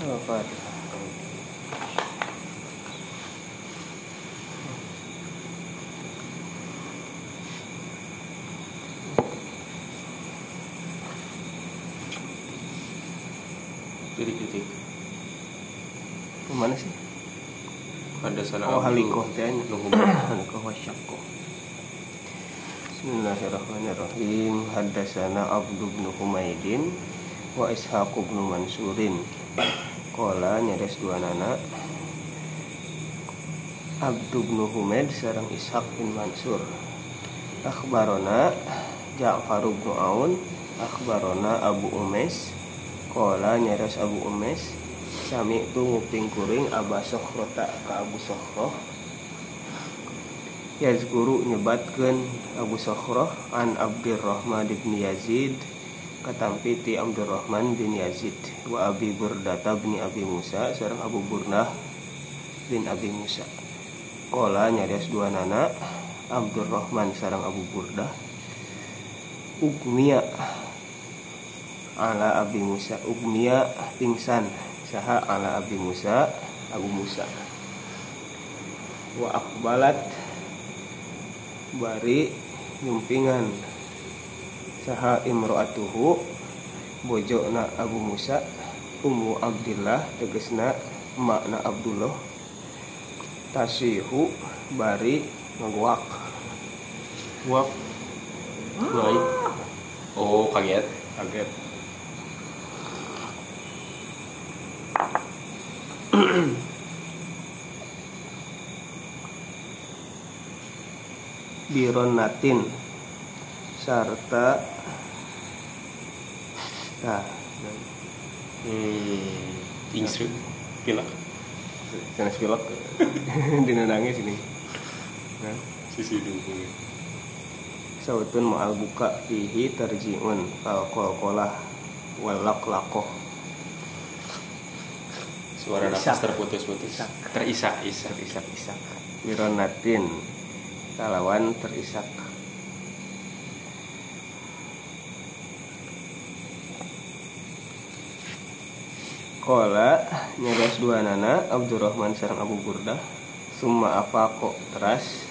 Al-Fatihah. titik-titik Ke mana sih? ada sana Oh, halikoh nuhum Halikoh wasyakko. Bismillahirrahmanirrahim. Haddatsana Abdu bin Humaidin wa Ishaq bin Mansurin. Qala nyares dua nana Abdu bin Humaid sareng Ishaq bin Mansur. Akhbarona Ja'far bin Aun. Akhbarona Abu Umes Qala nyares Abu Umes Sami itu nguping kuring Aba Sokhrota ka Abu Sokhroh Yazguru nyebatkeun Abu Sokhroh an Abdurrahman bin Yazid katampi ti Abdurrahman bin Yazid wa Abi Burdata bin Abi Musa sareng Abu Burnah bin Abi Musa. Kola nyarias dua nana Abdurrahman sareng Abu Burdah. Ugmiya ala Abi Musa Ugmiya pingsan saha ala Abi Musa Abu Musa. Wa akbalat bari nyumpingan saha imro'atuhu bojona Abu Musa Ummu Abdillah tegesna makna Abdullah. Tasihu bari ngaguak wak baik oh kaget. Kaget. Bironatin serta nah. Hmm ingsu pilak jenis pilok dina nangis ini nah. Sisi dulu sautun ma'al buka fihi tarji'un kal kolkolah walak lakoh. Suara Isak. nafas terputus-putus. Isak. terisak isak. Terisak isak. Wironatin kalawan terisak Kola nyagas dua nana Abdurrahman sarang Abu Burdah Summa afako teras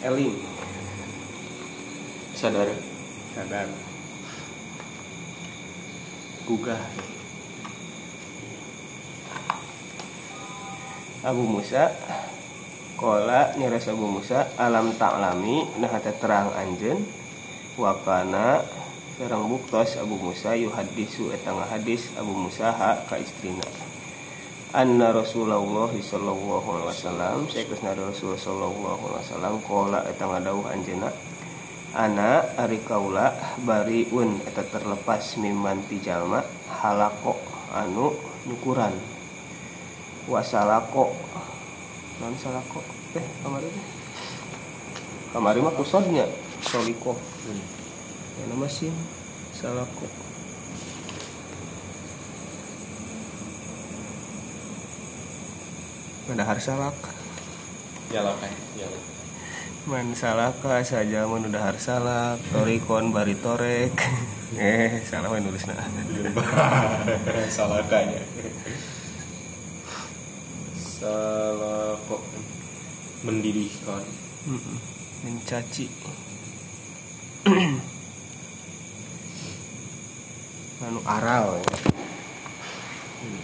Eling sadar? Sadar. Gugah. Abu Musa Kola niras Abu Musa alam taklami nah terang anjen wakana sareng buktos Abu Musa yuhadisu eta hadis Abu Musa ha ka istrina. Anna Rasulullah sallallahu alaihi wasallam saeukna Rasul sallallahu alaihi wasallam kola eta ngadawuh anjeunna Ana ari kaula bariun eta terlepas mimman ti jalma halako anu nyukuran wasalako non salako teh kamari kamari mah kusodnya soliko ya nama sim salako. Padahar salak. Nyala kan nyala Man salaka saja menudahar salak Torikon bari torek Eh salah main salah kayaknya salah kok mendidihkan. Mm-mm. Mencaci Anu aral ya. Hmm,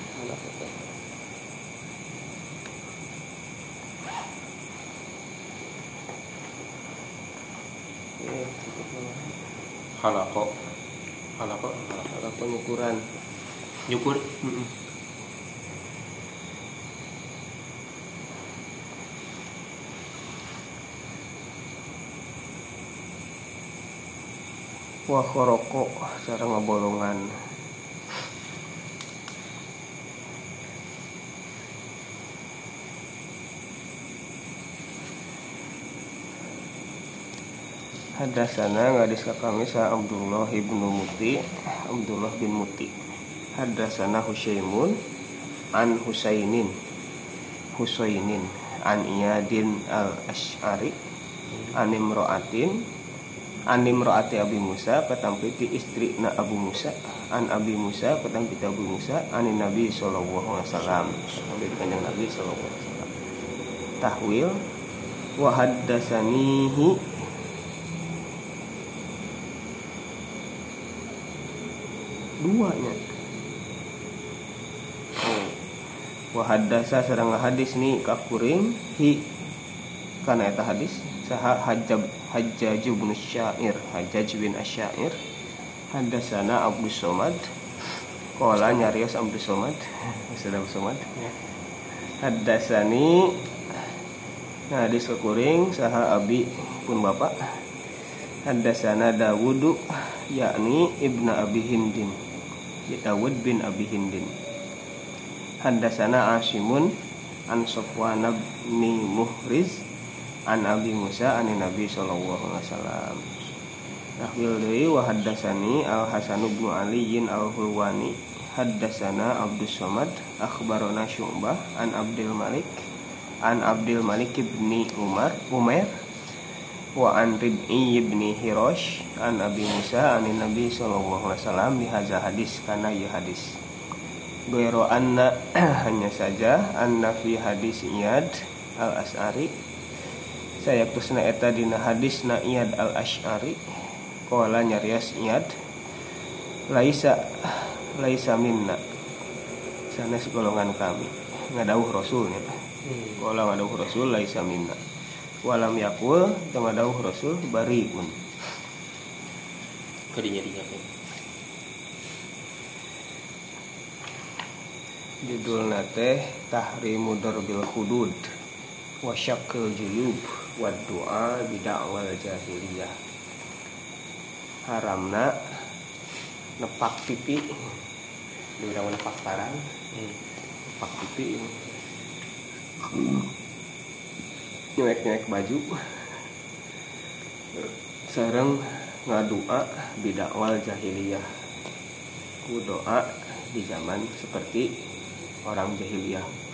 halako halako halako pengukuran. Nyukur? Mm-mm. Wah koroko cara ngabolongan Hadasana ngadis ka kami sa Abdullah ibnu Muti Abdullah bin Muti. Hadasana Husaymun An Husainin. Husainin An Iyadin al Ash'ari An Imro'atin anim roati Abi Musa petampiti istri na Abu Musa. An Abi Musa petampiti Abu Musa. Anin Nabi Sallallahu Alaihi Wasallam. Dari kanjeng Nabi Sallallahu Alaihi Wasallam. Tahwil. Wa haddasanihi duanya. Oh. wa haddasa sareng hadis ni kakuring. Hi. Kana eta hadis? Saha hajjab hajjaj bin syair hajjaj bin asyair hadasana Abu Somad. Kola nyarios Abu Somad. Sudah Abu Somad. Hadasani Nah hadis kekuring saha abi pun bapak. Hadasana Dawudu yakni ibna Abi Hindin. Dawud bin Abi Hindin. Hadasana Asimun an Sofwan bin Muhriz an Abi Musa an Nabi sallallahu alaihi wasallam. Nahwil deui wa haddatsani Al Hasan bin Ali Al Hulwani haddatsana Abdus Samad akhbarana Syu'bah an Abdul Malik an Abdul Malik bin Umar Umar wa an Rib'i bin Hirosh an Abi Musa an Nabi sallallahu alaihi wasallam. Bi hadis kana ya hadis. Goiro anna hanya saja anna fi hadis Iyad al As'ari saya kusna eta dina hadis na Iyad al Ash'ari Kala nyarias Iyad. Laisa Laisa minna. Sana golongan kami. Ngadauh Rasulnya. Hmm. Kala ngadauh Rasul Laisa minna. Walam yakul Ngadauh Rasul Bariun. Kadinya dinyatakan Judul nate Tahrimu Darbil Hudud. Wasyakil Juyub Wad doa bida'wal jahiliyah. Haramna Nepak pipi. Diurang nepak parang hmm. Nepak pipi. Nyuek-nyuek baju. Sarang ngadua bidakwal jahiliyah. Ku doa di zaman seperti orang jahiliyah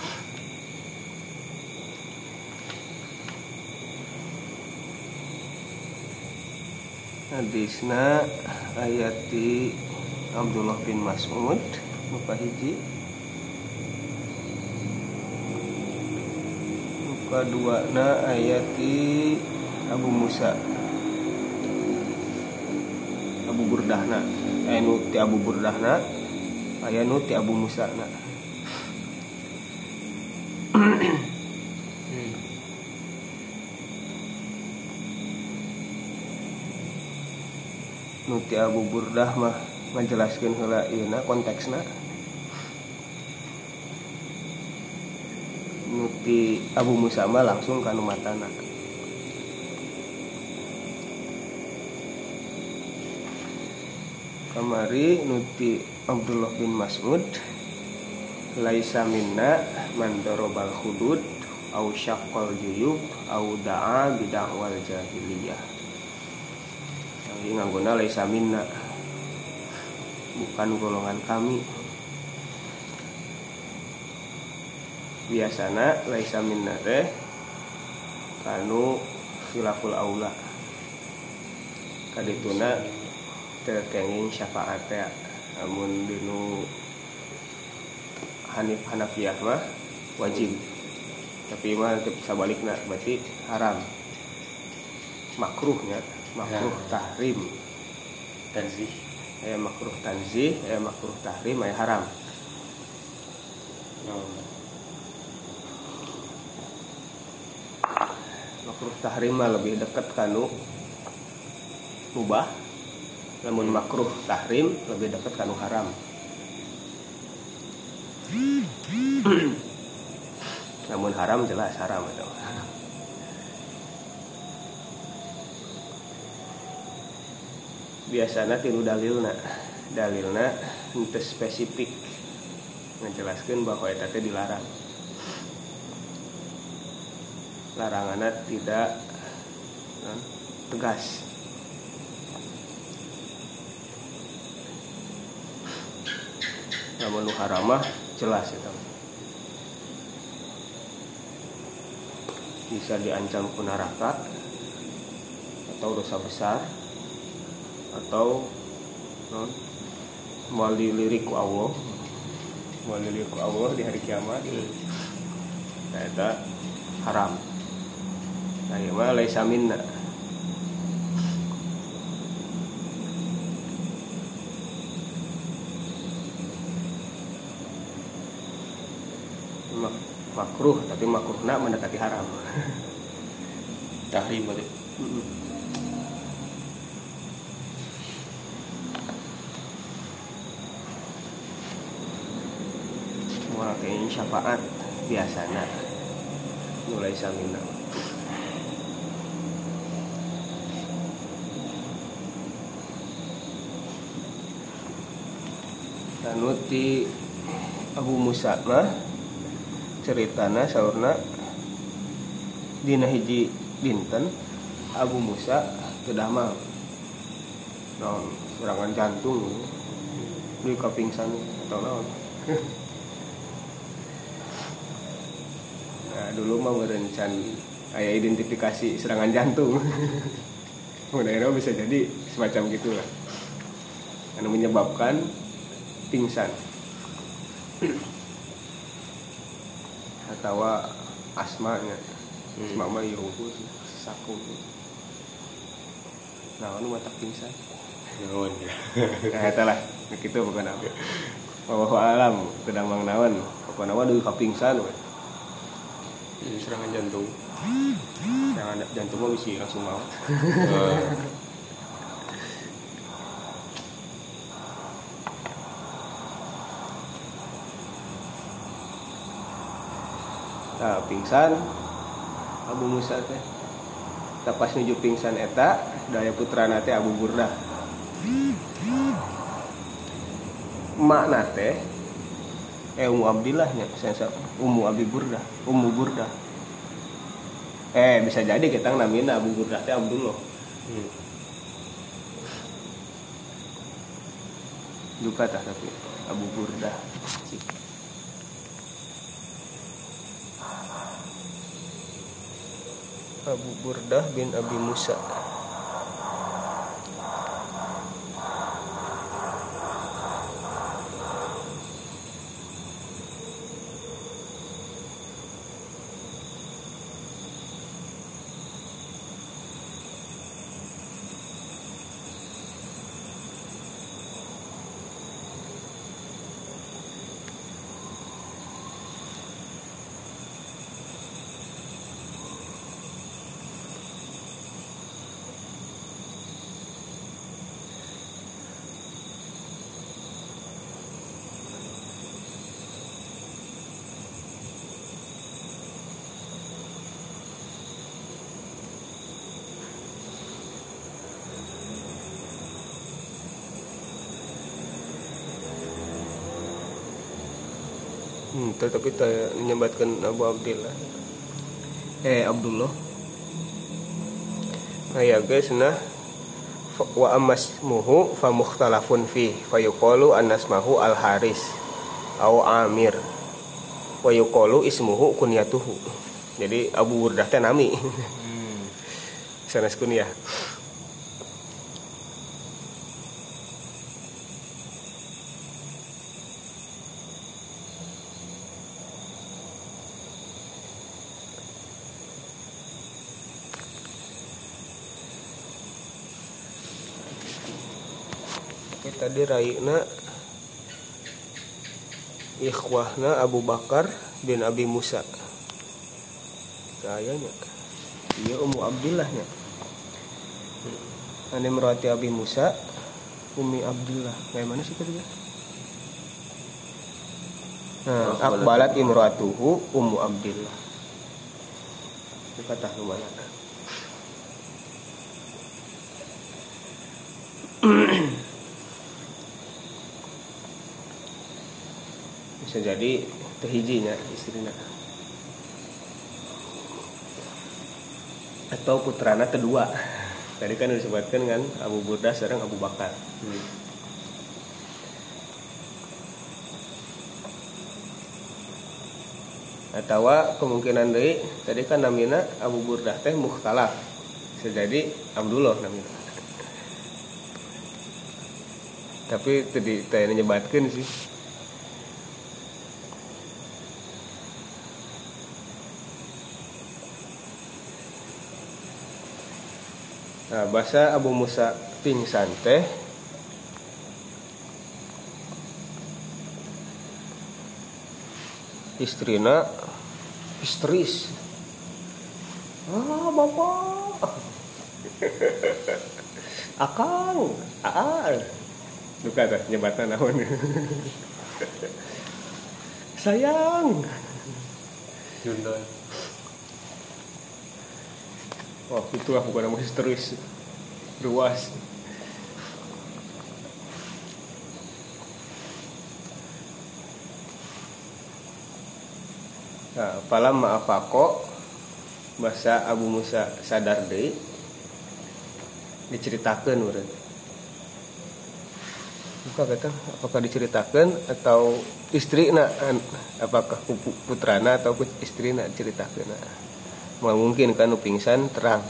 hadisna ayati Abdullah bin Mas'ud muka hiji. Muka dua na ayati Abu Musa. Abu Burdahna ayat ti Abu Burdahna ayat ti Abu Musa na nuti Abu Burdah mah menjelaskan hela ina konteksna. Nuti Abu Musa mah langsung kanu matana. Kamari nuti Abdullah bin Mas'ud laisa minna man darabal hudud au syaqqal juyub au da'a bid'awal jahiliyah jadi ngangguna laisa minna. Bukan golongan kami. Biasana laisa minna teh kanu khilaful aula. Kadituna terkenging syafaat ya namun dinu Hanif Hanafiyah mah wajib. Tapi mah sabalikna berarti haram. Makruhnya makruh ya. tahrim. Tanzih. Ya makruh tanzih ya makruh tahrim ya haram. Oh. makruh tahrim mah lebih dekat kanu mubah. Namun makruh tahrim lebih dekat kanu haram. Namun haram jelas haram itu biasanya tilu dalilna. Dalilna untuk spesifik. Menjelaskan bahwa itu dilarang. Larangannya tidak nah, tegas. Namun haramah jelas itu bisa diancam ke neraka atau dosa besar atau non mau dilirik ku Allah. Mau dilirik ku Allah di hari kiamat. Nah itu haram. Nah ieu mah laisa minna. Makruh tapi makruhna mendekati haram. Tahrim berarti syafaat biasanya. Mulai samina Tanuti Abu Musa mah ceritana saurna dina hiji dinten Abu Musa kedamang non serangan jantung di kapingsan atau naon dulu mah berencan ayah identifikasi serangan jantung. Mudah-mudahan bisa jadi semacam gitulah. Karena menyebabkan pingsan. Atau asmanya. Asma mah iruhu saku. Nah, anu mata pingsan. Nuhun. Nah, eta lah. Gitu bukan apa. Wallahu alam, kedamang naon. Pokoknya mah duwe kapingsan we. Ini serangan jantung Serangan jantung mah bisa langsung mau. Nah, pingsan Abu Musa teh. Tapas nuju pingsan eta daya putrana teh Abu Burdah. Makna teh eh Ummu Abdillah nya sensa Ummu Abi Burdah, Ummu Burdah. Eh bisa jadi kita namina Abu Burdah teh Abdullah. hmm. Duka tah tapi Abu Burdah. Abu Burdah bin Abi Musa. Tetapi saya menyebutkan Abu Abdillah. Eh Abdullah. Nah ya guys, nah wa amasmuhu fa mukhtalafun fi fa yuqalu annasmahu al haris au amir wa yuqalu ismuhu kunyatuhu jadi Abu Burdah teh nami Hmm. sanes kunyah Oke, tadi Raina ikhwahna Abu Bakar bin Abi Musa. Kayaknya iya Ummu Abdillahnya. Ane merati Abi Musa Umi Abdullah kayak mana sih tadi? Ya Nah, Akbalat imratuhu Ummu Abdillah. Itu kata lumayan bisa jadi tehijinya istrinya. Atau putrana kedua. Tadi kan disebutkan kan Abu Burdah sekarang Abu Bakar. Hmm. atau kemungkinan dari tadi kan namina Abu Burdah teh mukhtalaf. Bisa jadi Abdullah namina tapi tadi tanya nyebatkan sih Nah, bahasa Abu Musa pingsan teh. Istrina histeris ah bapak. Akang ah duka teh nyebatan naon. Sayang. Hyundai wah itu lah bukan nama histeris ruas Nah, palam maafako bahasa Abu Musa sadar deui diceritakan urang. Buka kata apakah diceritakan atau istri nak apakah pu- putrana atau istri nak ceritakan nah. Mungkin kan pingsan terang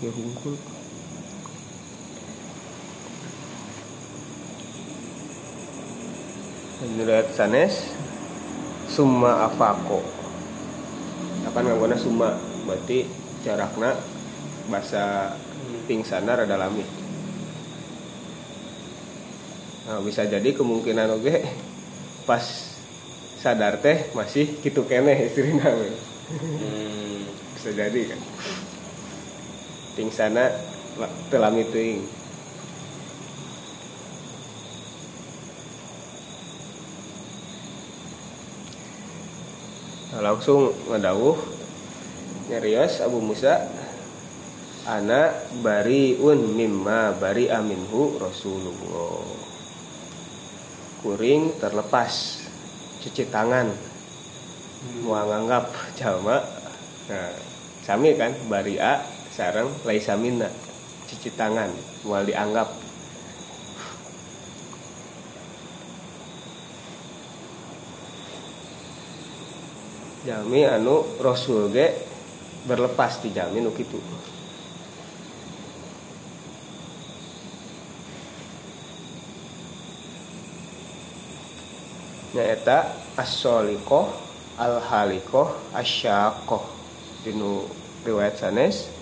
Kieu hungkul. Menurut sanes summa afako. Akan nganggona summa berarti jarakna bahasa pingsana rada lami. Nah, bisa jadi kemungkinan oke pas sadar teh masih gitu keneh istrina we. hmm. bisa jadi kan pingsana telami teuing nah, langsung ngadawuh nyarios Abu Musa ana bariun mimma bari aminhu Rasulullah. Kuring terlepas cuci tangan mau nganggap jalma nah sami kan baria sarang laisa minna cuci tangan mau dianggap. Jami anu rasul ge berlepas di jami nu kitu. Nyaeta as-solikoh al-halikoh asyaqoh dinu riwayat sanes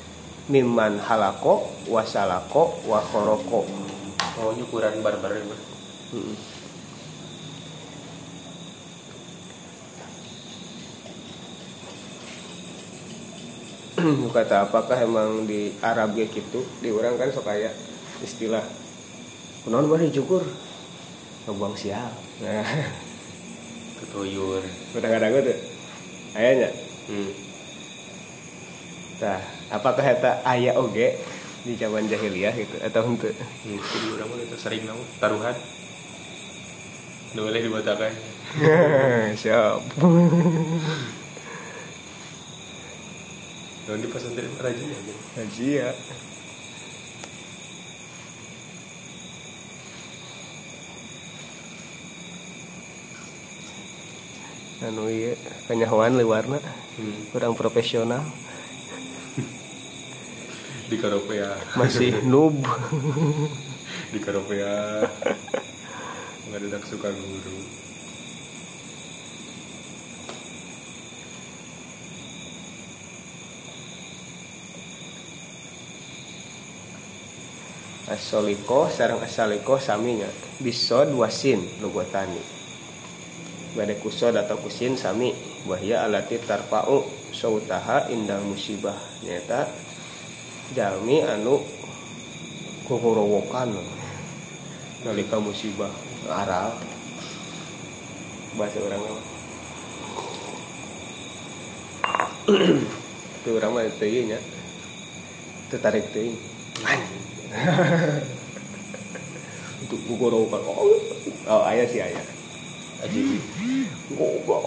mimman halako wasalako wa khoroko. Oh nyukuran barbar ya Bro. Mm. kata apakah emang di Arab ge gitu? Di orang kan sok aya istilah kunaon mah dicukur ngebuang sial. Nah. Ketuyur. Kadang-kadang tuh. Ayahnya? Hmm. Nah, apakah eta aya oge di zaman jahiliyah gitu atau? Hmm, jadi orang itu sering namun taruhan nu boleh dibatakan Siap. Lalu di pesantren rajin ya. Anu ieu kanyahoan liwarna hmm. kurang profesional di Karopea masih noob. Di Karopea nggak ada suka guru. Asoliko sareng asaliko saminya bisod wasin lugotani bade kusod atau kusin sami. Wahya alati tarfa'u sautaha indal musibah. Nyata jalmi anu kukurowokan nalika musibah aral bahasa orang mah. Itu orang mah teu ieu nya tertarik teuing. Itu gugorokan oh, oh ayah sih ayah. Aja goblok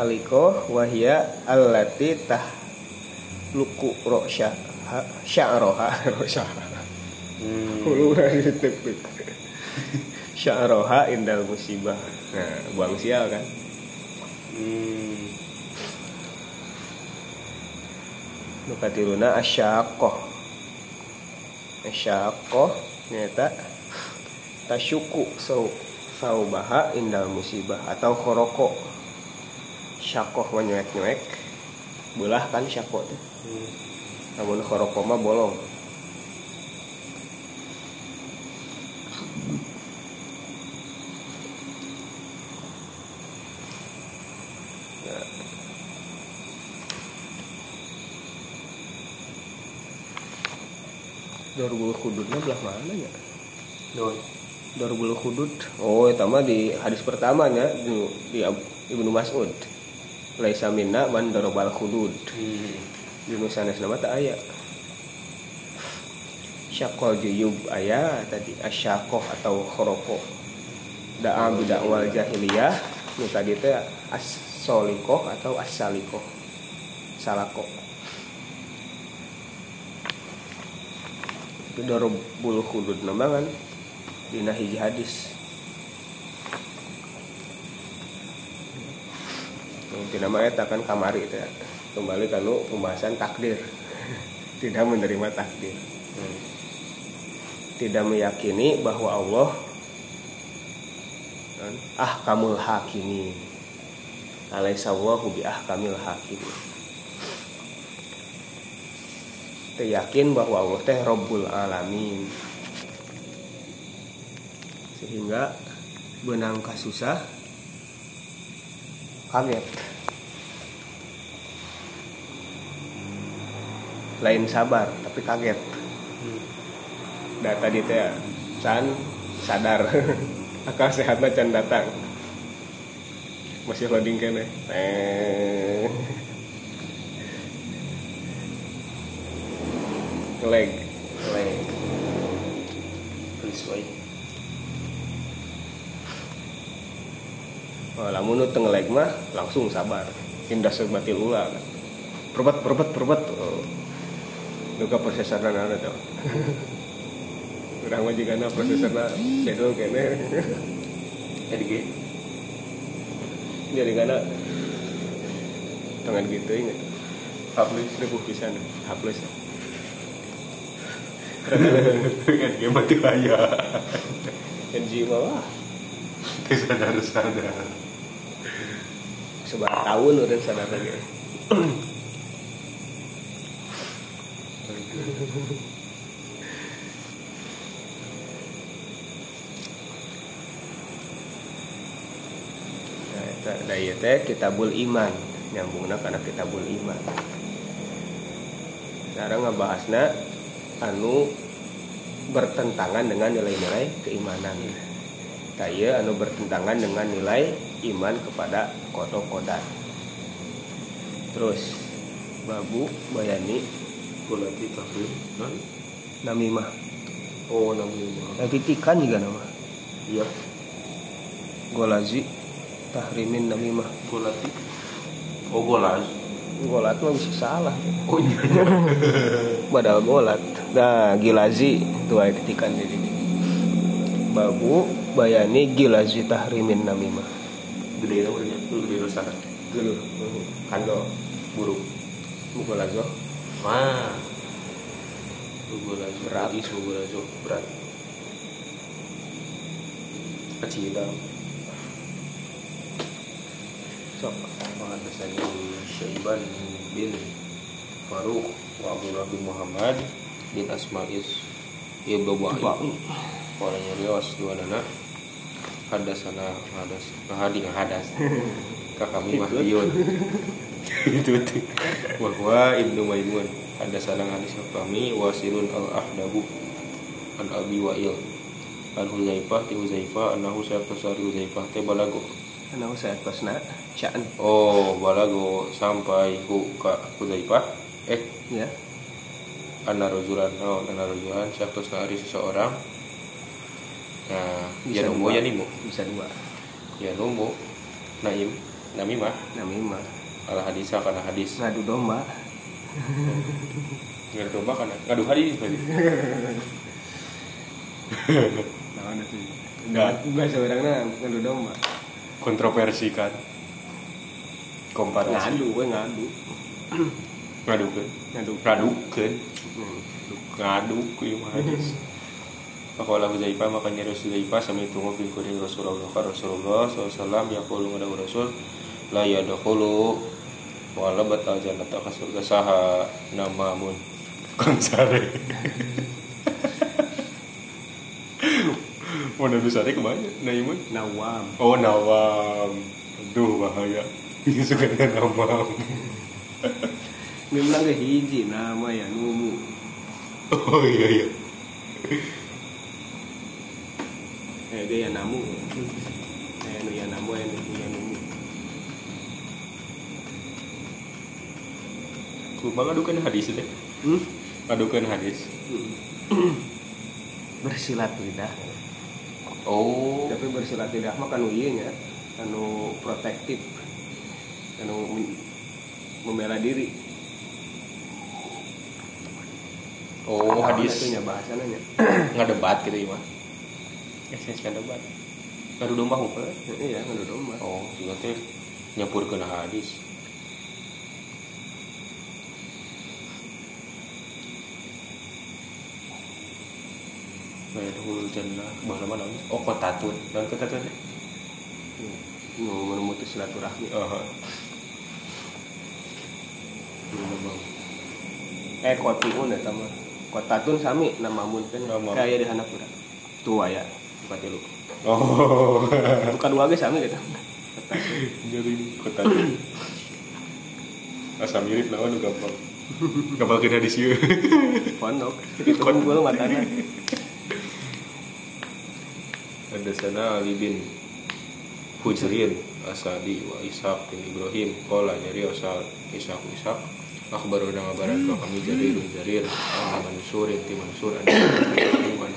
haliko wahya allati tah luku rosya sya'roha. Rosya hmm. hulu ditek sya'roha indal musibah. Nah buang sial kan? Hmm. nukatiluna asyaqoh asyaqoh nyata tasyuku sau saubaha indal musibah atau koroko syakoh menyuek nyuek belah kan syako tuh hmm. namun koroko mah bolong. Darul Hududnya belah mana ya? Don. Darul Hudud. Oh, itu mah di hadis pertamanya di, di Ibnu Mas'ud. Laisa minna man darabal hudud. Hmm. Di nusanes nama tak aya. Syakol juyub aya tadi asyakoh atau khoroko. Da'a bidakwal jahiliyah. Ini tadi teh as-solikoh atau as-salikoh. Salako. Itu darabul hudud nama kan. Dina hiji hadis. Mungkin nama eta kan kamari itu ya. Kembali kalau pembahasan takdir. Tidak menerima takdir. Hmm. Tidak meyakini bahwa Allah kan, ahkamul hakimi. Alaihissallahu bi ahkamil hakimi. Teu yakin bahwa Allah teh Rabbul alamin. Sehingga benang kasusah kaget lain sabar tapi kaget. Hmm. data di teh can sadar. Akal sehatnya can datang. Masih loading kene eh. Leg Leg. Please wait. oh, lamun nu ngeleg mah langsung sabar. Indah sebatil ulah. Kan perbat perbat perbat. Oh. Nuka prosesor na tuh Urang mah jigana prosesor bedol kene Jadi ge. jadi karena tangan gitu inget Publish. ribu pisan hapus Kan ge mati aya. dan jiwa wah Teu sadar-sadar. sebar tahun udah sadar lagi nah ieu teh kitabul iman. Nyambungna kana kitabul iman. Sekarang ngebahasna anu bertentangan dengan nilai-nilai keimanan. Ieu anu bertentangan dengan nilai iman kepada kodok kodan terus babu bayani Kulati tahrim. Kan? namimah Oh, namanya. titikan juga nama Iya. golazi tahrimin namimah Kulati. Oh, golas. golat mah bisa salah Oh, iya. badal golat nah gilazi itu aya titikan jadi babu bayani gilazi tahrimin namimah Gede urangnya. Gede dosa. dulu kando Buruk. mugolazo Wah. Golas Berat. Is golas berat. Kecil dah. sok. Hadasani Syaiban bin Faruq wa Abdullah bin Muhammad bin Asma'is Ibnu Ba'i Orangnya riwas dua dana. Hadasana hadas Hadi hadas. Kakami Mahdiyun Itu itu Bahwa Ibnu Maimun. Hadasana hadis kami Wasilun al-Ahdabu An Abi Wa'il. An Huzaifah ti Huzaifah annahu sayaktos ari Huzaifah. Teh balago. saya kosna sya'an Oh, balago. Sampai ku ka Huzaifah. Eh, ya. Anna rajulan oh, anna rajulan sayaktos ari seseorang. Nah, Bisa ya dua. ya nimu. bisa dua. Ya numu. Naim, namimah. Namanya ala hadisah kana hadis. ngadu domba Ngadu domba kana ngadu hadis berarti. nah ada sih Enggak. bahasa orangnya ngadu domba Kontroversi kan. Komparasi. ngadu gue ngadu Ngadukeun. ngadu Ngadukeun. Hmm. ngaduk ieu mah hadis Faqala Huzaifah maka nyari Huzaifah sami tunggu fi kuring Rasulullah Rasulullah SAW yaqulu ngadawu Rasul la yadkhulu wala batal jannata ka surga saha namamun. Kang sare Mau nabi sare ke mana? Naimun? nawam. Oh nawam. Aduh bahaya. Ini suka dengan nawam. Memang ke hiji nama ya numu. Oh iya iya. Eh dia ya namu. Eh nu ya namu eh nu ya numu Cuma ngadukan hadis deh hmm? Ngadukan hadis. Bersilat lidah Oh. Tapi bersilat lidah mah kan ieu nya? Anu protektif. Anu membela diri. Oh hadis. itu nya? Bahasana nya? Ngadebat gitu ya mah esensi ngadebat. Ngadu domba hukum iya ngadu domba. Oh juga teh kena hadis Bayadhul jannah bahasa mana oh kotatun dan kotatun nu memutus silaturahmi. Oh Belum bang. Eh kotiun eta mah kotatun sami nama mun kan Nama. kayak di handap urang tua ya bukan lu. Oh. Bukan dua ge sami gitu. Jadi kotatun asa mirip lawan gampang. Gampang kena di sieu pondok. Itu unggul matana ada sana Ali bin Hujrin Asadi wa Ishaq bin Ibrahim. Kola nyari asal Ishaq Ishaq. Akhbaru dengan ngabaran ka kami jarirun jarir. An Mansurin ti Mansur An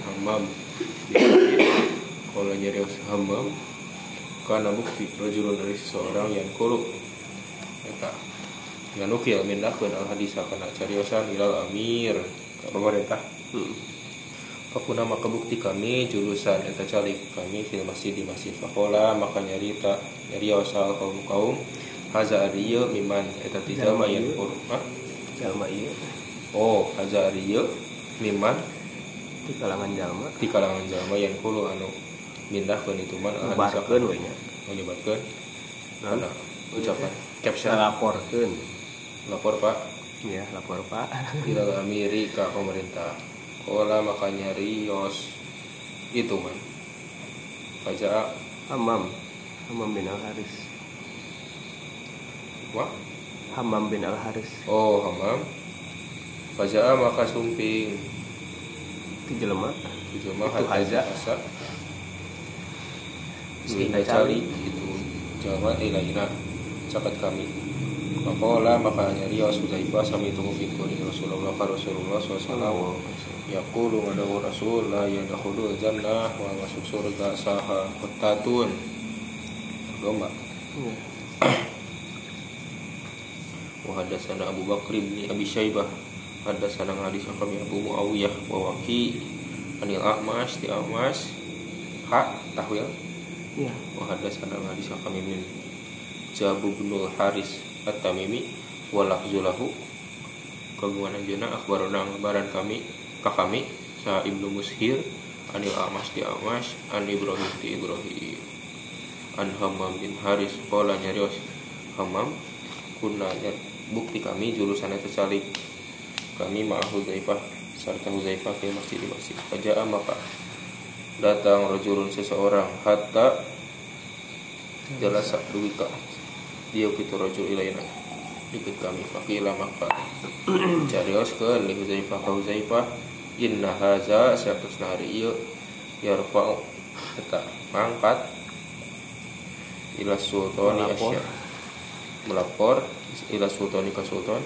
Hammam Kola nyari asal Hammam. Karena bukti rajulun dari seseorang yang kulu Eta Nganukil mindahkeun al hadis kana cariosan ilal amir. Pemerintah. Hmm. Fakuna maka bukti kami jurusan eta calik. Kami fil masjid di masjid fakola maka nyarita nyari asal kaum kaum. Haza ariyo miman. Eta tidak Jalma mayan ieu. pur Hah? jalma iya oh haza ariyo miman. Di kalangan jalma. Di kalangan jalma yang kulo anu mindah ke itu man. Nyebarkeun we nya. menyebarkan. Nah. mana? Ucapan. Caption. Laporkeun lapor pak. Ya lapor pak. Ilal amiri ka pemerintah kola maka nyari yos itu man. Faja'a Hamam Hamam bin Al Haris Wah, Hamam bin Al Haris oh hamam. Faja'a maka sumping. Itu jelema. Itu mah Itu asa. Sehingga cari. itu jama ilaina cakat kami. Maka maka nyari ya Huzaifah sami itu mungkin kuring Rasulullah Rasulullah SAW yaqulu madawu rasul la yadkhulu jannah wa masuk surga saha qatatun domba hmm. wa hadatsana Abu Bakr bin Abi Syaibah hadatsana hadis kami Abu Muawiyah wa Waqi anil Ahmas di Ahmas ha tahwil ya? ya? Wa hadatsana hadis kami min Jabu bin Haris At-Tamimi wa lafzulahu. Kagungan anjeuna akhbaruna ngabaran kami ka kami sa Ibnu Mushir Anil Ahmas di Ahmas An Ibrahim di Ibrahim. An Hammam bin Haris qala nyarios Hammam kunna nyar- bukti kami jurusannya tercalik kami ma'ah Huzaifah serta Huzaifah ke masjid di masjid. Faja'a maka datang rajulun seseorang hatta jalasa duwika dia kitu rajul ilaina. Ikut kami fakila maka carios ke li Huzaifah Huzaifah inna haza sayatusna hari ieu yarfa'u eta mangkat ila sultani Melapor. asya melapor. Ila sultani ke sultan.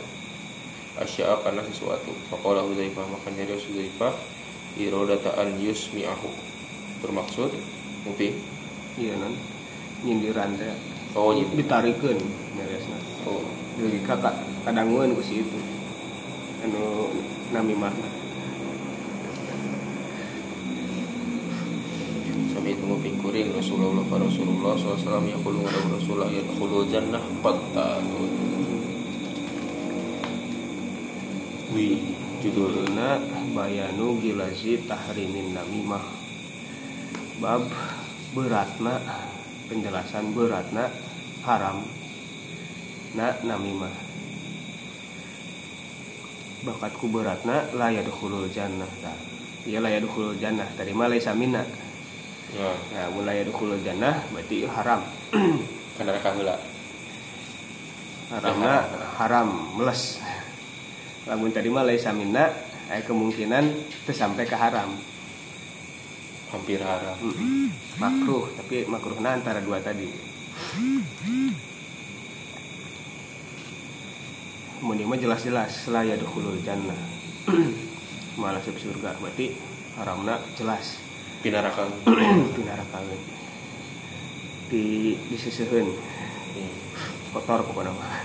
Asya karena sesuatu. Faqala Hudzaifah maka nyari Hudzaifah iradata an yusmi'ahu. Bermaksud mungkin iya non nyindiran teh oh ditarikeun beresna oh. Jadi kakak kadanguan ku si itu anu nami Sami itu ngupingkuring Rasulullah ka Rasulullah SAW yaqulu wa Rasulullah yadkhulul jannah qattatun Wih, judul judulna bayanu gilazi tahrimin namimah. Bab beratna penjelasan beratna haram na namimah. Bakatku beratna la yadkhulul jannah. Tah iya la yadkhulul jannah. Tadi mah laisa minna ya nah mulai yadkhulul jannah berarti haram. Karena reka heula haramna haram. meles. Lamun tadi mah laisa minna aya kemungkinan teu sampai ke haram. Hampir haram. Mm. makruh tapi makruhna antara dua tadi. Muni mah jelas-jelas la yadkhulul jannah. Malah surga berarti haramna jelas pinaraka di neraka we. di disiseuheun kotor pokoknya mah.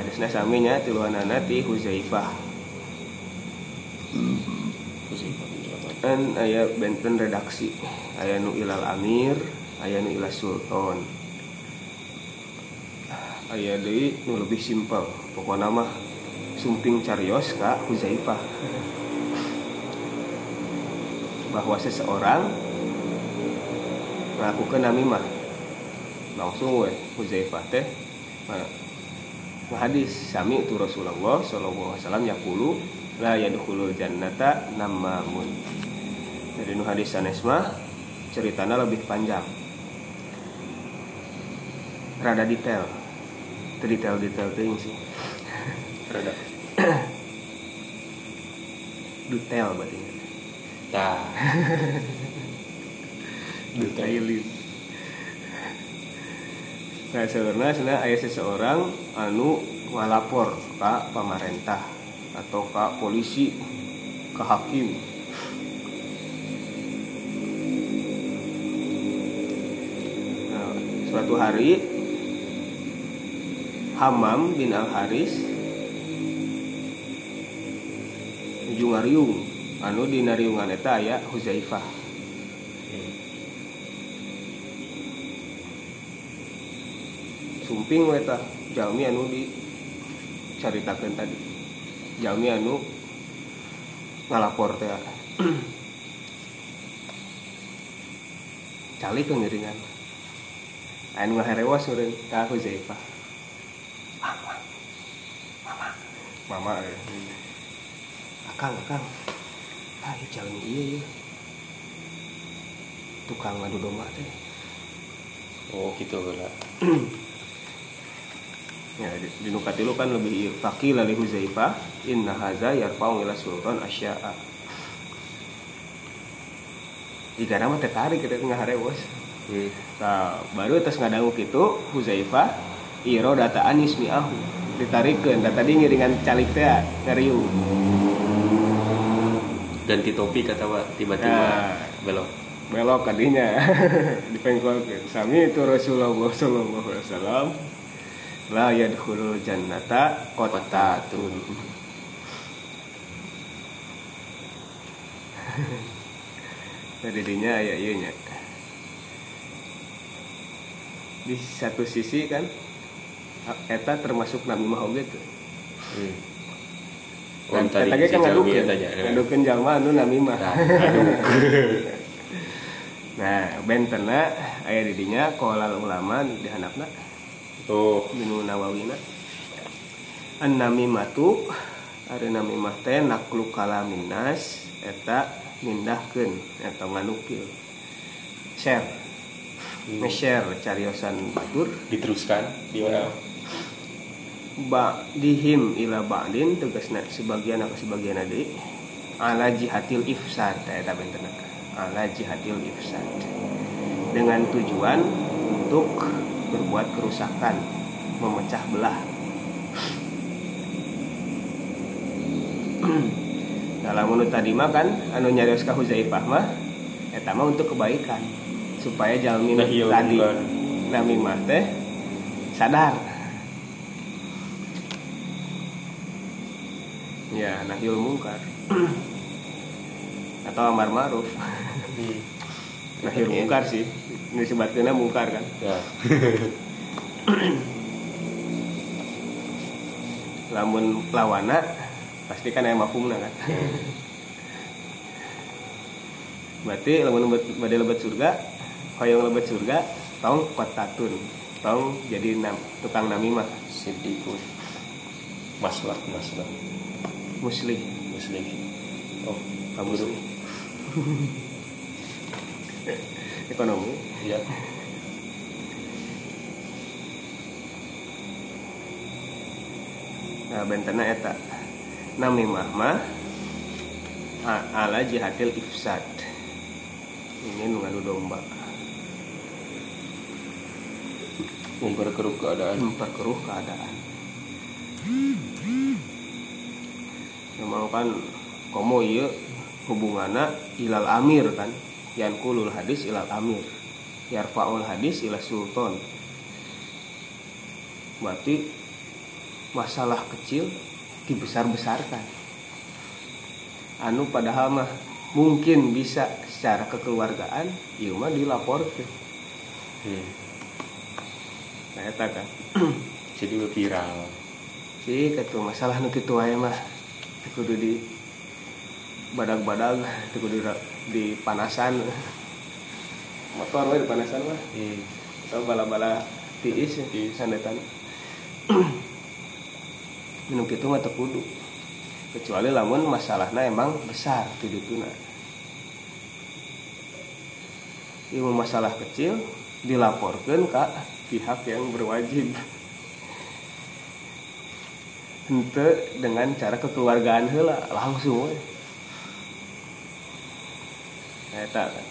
Hadisna saminya tiluanana ti Huzaifah. An aya benten redaksi. Aya nu ilal amir aya nu ilal sultan. Aya deui nu lebih simpel. Pokokna mah sumping carios ka Huzaifah bahwa seseorang melakukan namimah. Langsung we Huzaifah teh hadis sami itu Rasulullah sallallahu alaihi wasallam yaqulu la yadkhulul jannata namamun jadi nu hadis sanes mah ceritanya lebih panjang. Rada detail. Teu detail-detail teuing sih. Rada. Detail berarti tah detailin nah sebenarnya sana aya seseorang anu ngalapor ke pemerintah atau ke polisi ke hakim. Nah, suatu hari Hamam bin Al Haris nuju ngariung anu di nariungan eta aya Huzaifah. Sumping we tah jalmi anu dicaritakeun tadi. Jalmi anu ngalapor teh calik ke ngiringan anu ngaherewas urang ka Huzaifah. Mama mama. Mama eh. akang akang ah jalmi ieu ieu tukang ngadu domba teh oh gitu heula Ya, di, di Nukatilu kan lebih fakil li Huzaifah inna haza yarfa'u ila sultan asya'a. Jika nama tertarik kita tengah harewos. hmm. Nah, baru atas ngadangu kitu Huzaifah iro dataan ismi'ahu ditarikeun da tadi ngiringan calik teh ngariung. Ganti topik kata wa tiba-tiba Nah. belok. Belok kadinya. Dipengkolkeun sami itu Rasulullah sallallahu alaihi wasallam la yadkhulul jannata qattatun. Jadi dinya aya ieu nya. Di satu sisi kan eta termasuk nabi oge tuh hmm. Oh, tadi si kan Jalmi ngadukeun, tanya ngadukeun jalma anu namimah. Nah. Nah, bentena aya di dinya qolal ulama di handapna oh minu nawawina. An namimatu ari namimah teh naklu kalamin nas eta mindahkeun eta nganukil. Share. Nge-share cariosan batur diteruskan di mana ba dihim ila ba'din tegasna sebagian apa sebagian deui ala jihatil ifsad eta bentena ala jihatil ifsad. Dengan tujuan untuk berbuat kerusakan memecah belah. Dalam menurut tadi mah kan anu nyarios ka Huzaifah mah eta mah untuk kebaikan supaya jalmi Nah, iya, tadi. nami mah teh sadar ya nahyul mungkar. Atau amar ma'ruf. Nahyul mungkar sih. Ini sebetulnya mungkar kan? Ya. Lamun lawana pasti kan aya mafhumna kan? Berarti lamun badai lebet surga hoyong lebet surga tong kotatun tong jadi nam, tukang namimah. Siddiqun maslah maslah muslim. Muslim. Oh kamu dulu ekonomi. Ya nah bentena eta. Namimah mah a- ala jihadil ifsad. Ini ngadu domba. Memperkeruh keadaan. Memperkeruh keadaan memang kan komo iya. Hubungannya ilal amir kan. Yang kulul hadis ilal amir. Yarfaul hadis ila sultan. Berarti masalah kecil dibesar-besarkan. Anu padahal mah mungkin bisa secara kekeluargaan ieu mah dilaporkeun hmm. nah eta kan. Jadi viral. Sih kata masalah nu kitu wae mah kudu di badag-badag kudu di, di panasan. Motor we di panasan mah. Hmm. atau bala-bala tiis Tiis. sandetan. Minum kitu mah teu kudu kecuali lamun masalahnya emang besar di dituna ilmu masalah kecil dilaporkan ke pihak yang berwajib ente dengan cara kekeluargaan heula langsung we eta. Kan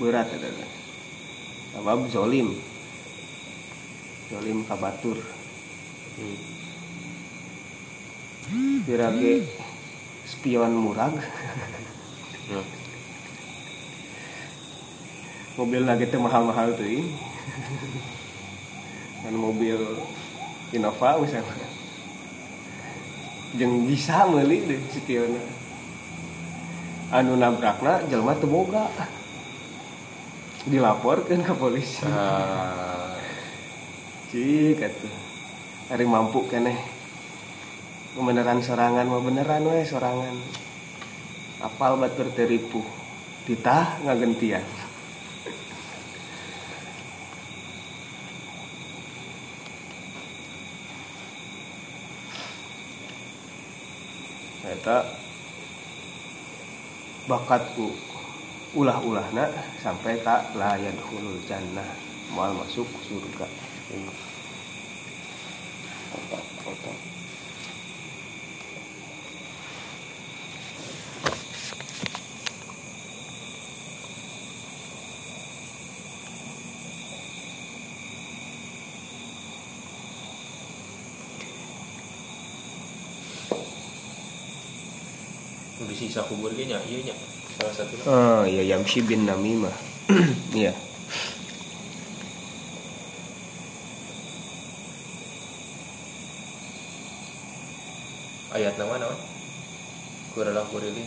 berat eta. Kan sabab zolim. Zolim kabatur. Hmm. spion murag. Nah, mobil lagi teh mahal-mahal tuh ini kan mobil Innova misalnya jeung bisa meuli deh setiona anu nabrakna jelma teu boga. Dilaporkan ke polisi ah, cik atuh hari mampu keneh. Beneran sorangan mah beneran we sorangan. Apal batur teripu. Titah ngagentian eta bakatku ulah-ulahna sampai tak layan hulul jannah. Mal masuk surga. Otak. Di sisa kubur nya ieu nya salah satu. Oh iya Yamshi bin Namimah. Iya. Ayat nama naon kurala kurilin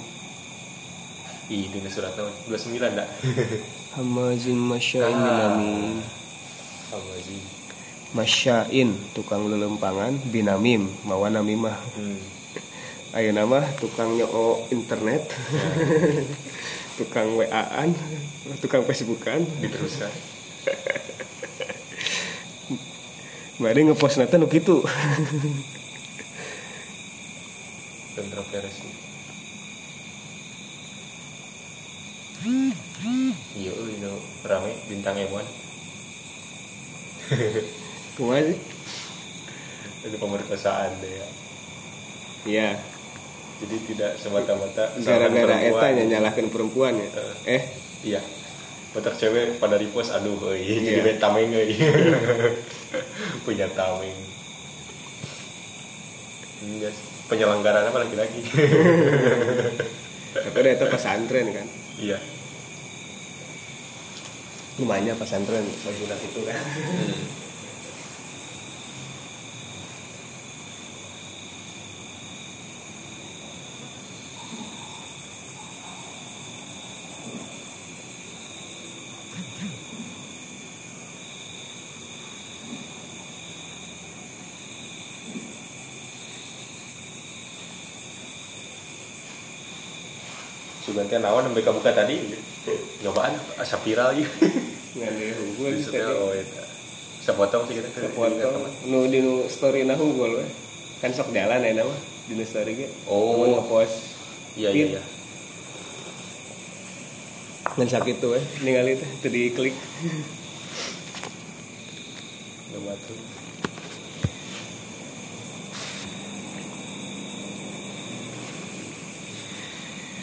ih dina surat naon 29 dah. Hamazin Masya'in bin Namim. Amazi Masya'in Tukang lelempangan Binamim Mawa Namimah. Hmm. Ayo nama tukang nyoo internet. Tukang WA-an Tukang Facebookan. Diteruskan. Mari ngepost nanti nu gitu kontroversi. Iya nu rame bintang ewan Kumaha sih? Itu pemerkosaan deh ya. Iya. Jadi tidak semata-mata Gara-gara nya nyalahkan perempuan ya. Eh, iya Betak cewek pada repost aduh euy jadi Iya. beta tameng euy punya tameng Yes. penyelenggaraan apa laki-laki tapi ada eta pesantren kan. iya Lumayan pesantren sebulan itu kan. Sugantian nawan sampai buka tadi nyobaan asa viral gitu Ngan dia hungkul Di tadi. setel, oh itu sepotong sih kita Foto nu di nu story. Kan sok jalan ya nama di nu story ge. Oh. Ngepost iya iya iya ngan sakit tuh eh ningali teh teu diklik. Nggak tuh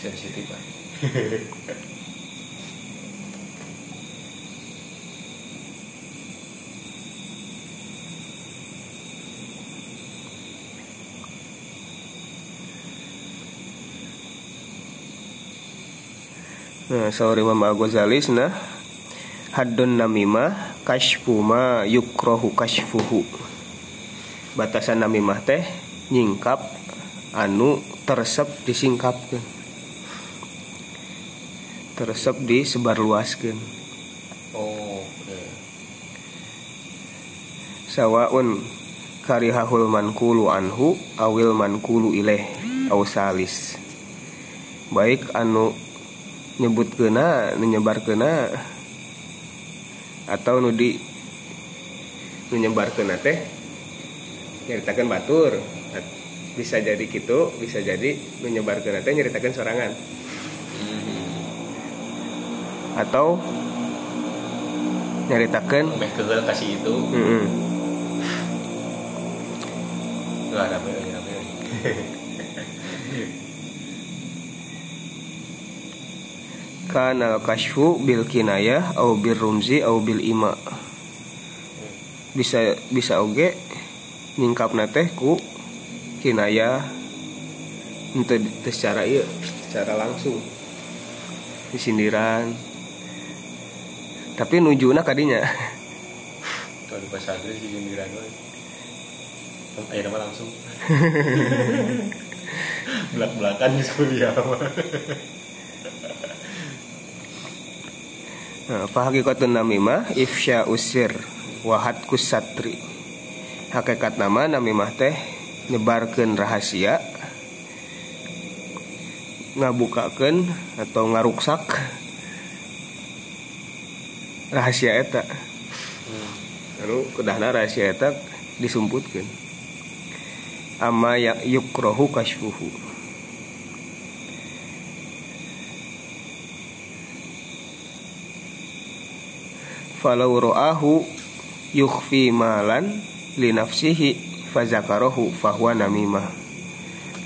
sensitif lah Nah, sauri Imam Al-Ghazali nah haddun namimah kashfu ma yukrohu kashfuhu. Batasan namimah teh nyingkap anu teresep disingkapkeun. Teresep disebarluaskeun. oh oke Sawaun karihahul mankulu anhu awil mankulu ileh au salis. Baik anu nyebut kena nyebar kena atau nu di nu nyebar kena teh nyeritakan batur bisa jadi gitu bisa jadi nu nyebar kena teh nyeritakan sorangan atau nyeritakan Meh kegel kasih itu. Mm nggak ada apa ya apa kana kashfu bil kinayah au bil rumzi au bil ima. Bisa bisa oge nyingkapna teh ku kinayah. Teu secara ieu secara langsung. Disindiran tapi nujuna kadinya. Kalau di pesantren sih sindiran gue ayo nama langsung. Belak belakan di kuliah Nah, fahakikatun namimah ifsya usir wahat kusatri. Hakikat nama namimah teh nyebarkeun rahasia ngabukakeun atau ngaruksak rahasia eta. Lalu kedahna rahasia eta disumputkeun. Amma ya yukrohu kashfuhu. falau ro'ahu yukhfi malan li nafsihi fazakarahu fahuwa namimah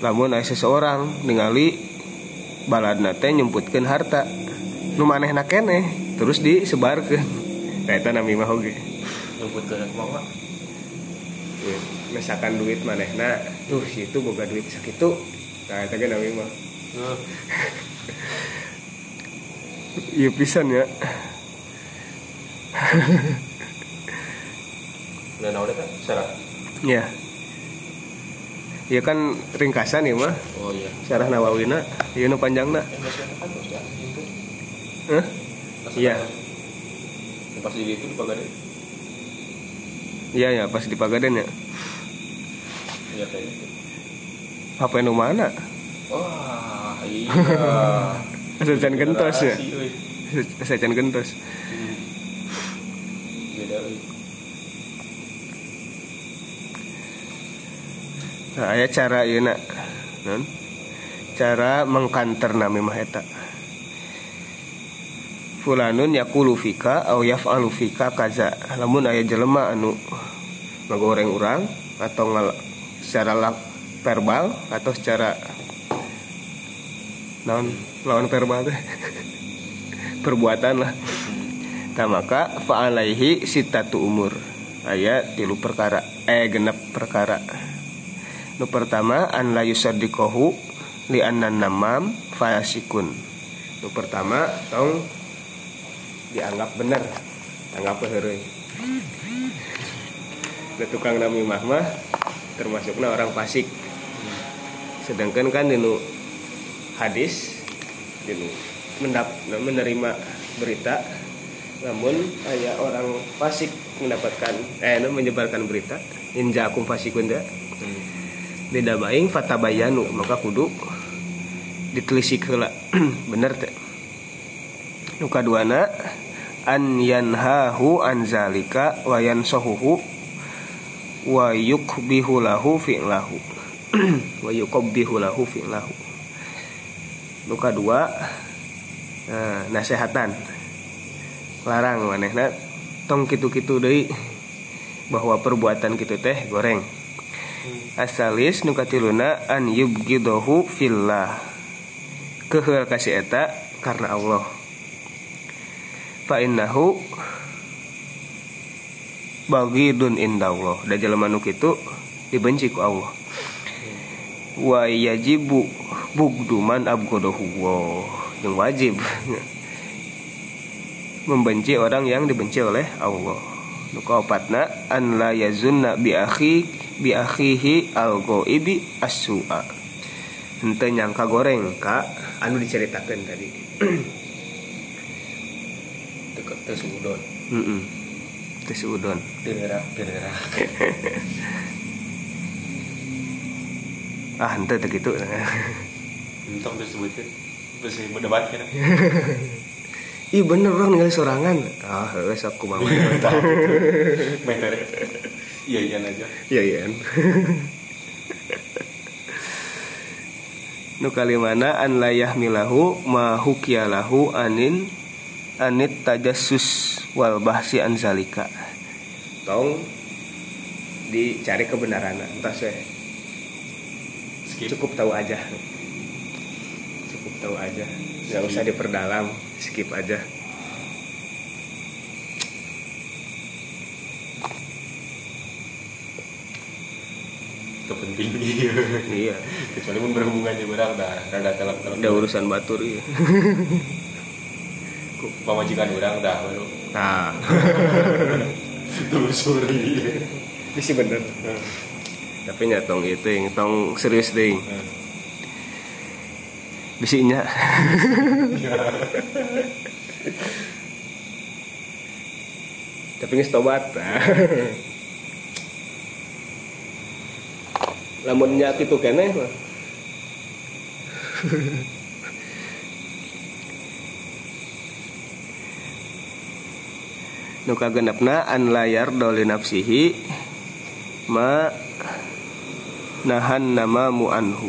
lamun aya seseorang ningali baladna teh nyumputkeun harta nu manehna keneh terus disebarkeun nah eta namimah oge. Nyebut ke mama. Ya, misalkan duit manehna tuh situ boga duit sakitu nah eta ge namimah ieu pisan ya. Dan udah kan sarah? Ya ya kan ringkasan ya mah oh iya. Sarah Nawawina Iya nu panjangna. Kan ya itu Hah? Iya. ada- pas di itu di Pagaden? Iya ya pas di Pagaden ya. Iya kayak gitu HP nu mana wah iya. Secan gentos ya. Secan gentos. Hmm. beda. Nah aya cara ieu na non cara mengkanter nami mah eta Fulanun yaqulu fika au yaf'alu fika kaza. Lamun aya jelema anu ngagoreng urang atau ngel- secara la- verbal atau secara non lawan verbal perbuatan lah. Nah maka fa'alaihi sitatu umur. Ayat tilu perkara eh genep perkara. Nu pertama an la yusaddiqahu li anna namam fayasikun nu pertama tong dianggap bener anggap heureuy Da tukang nami mah mah termasuknya orang fasik. Sedangkan kan dinu hadis dinu mendap menerima berita namun ayah orang fasik mendapatkan eh menyebarkan berita inja akum da beda baing fatabayanu maka kudu ditelisik heula. Bener teh. Nu kaduana an yanhahu an zalika wa yansahuhu wa yukbihu lahu fi'lahu. Wa yukabbihu lahu fi'lahu. Nu kadua nah, nasehatan larang manehna tong kitu-kitu deui bahwa perbuatan kitu teh goreng. Asalis nu katiluna an yubghidahu fillah. Keheul kasih eta karena Allah fa innahu bagidun indallah. Da jelema nu kitu dibenci ku Allah. Wa yajibu bugduman abgodahu wa yang wajib membenci orang yang dibenci oleh Allah. Nu kaopatna an la yazunna bi akhi bi akhihi al ghaibi as-su'a. Henteu nyangka goreng ka anu diceritakeun tadi deket teh suudon heeh teh udon. Daerah daerah ah henteu teh kitu entong disebutkan masih berdebat kira Ih bener orang ningali sorangan. Ah heus aku mah bener iya iya aja Iya iya. Nu kalimana an layah milahu ma hukiyalahu anin anit tajassus wal bahsi an zalika. Tong dicari kebenaran. Entah saya. Skip. Cukup tahu aja. Cukup tahu aja. Nggak usah diperdalam. Skip aja. Kepenting. Iya. Kecuali pun berhubungan juga orang dah rada telak telak udah urusan batur iya pemajikan orang dah baru nah. Telusuri bisa bener. Tapi nyatong itu yang tong serius deh bisinya tapi nggak tobat. Lamunnya itu kene mah. nu kagenepna an layar doli nafsihi ma nahan namamu anhu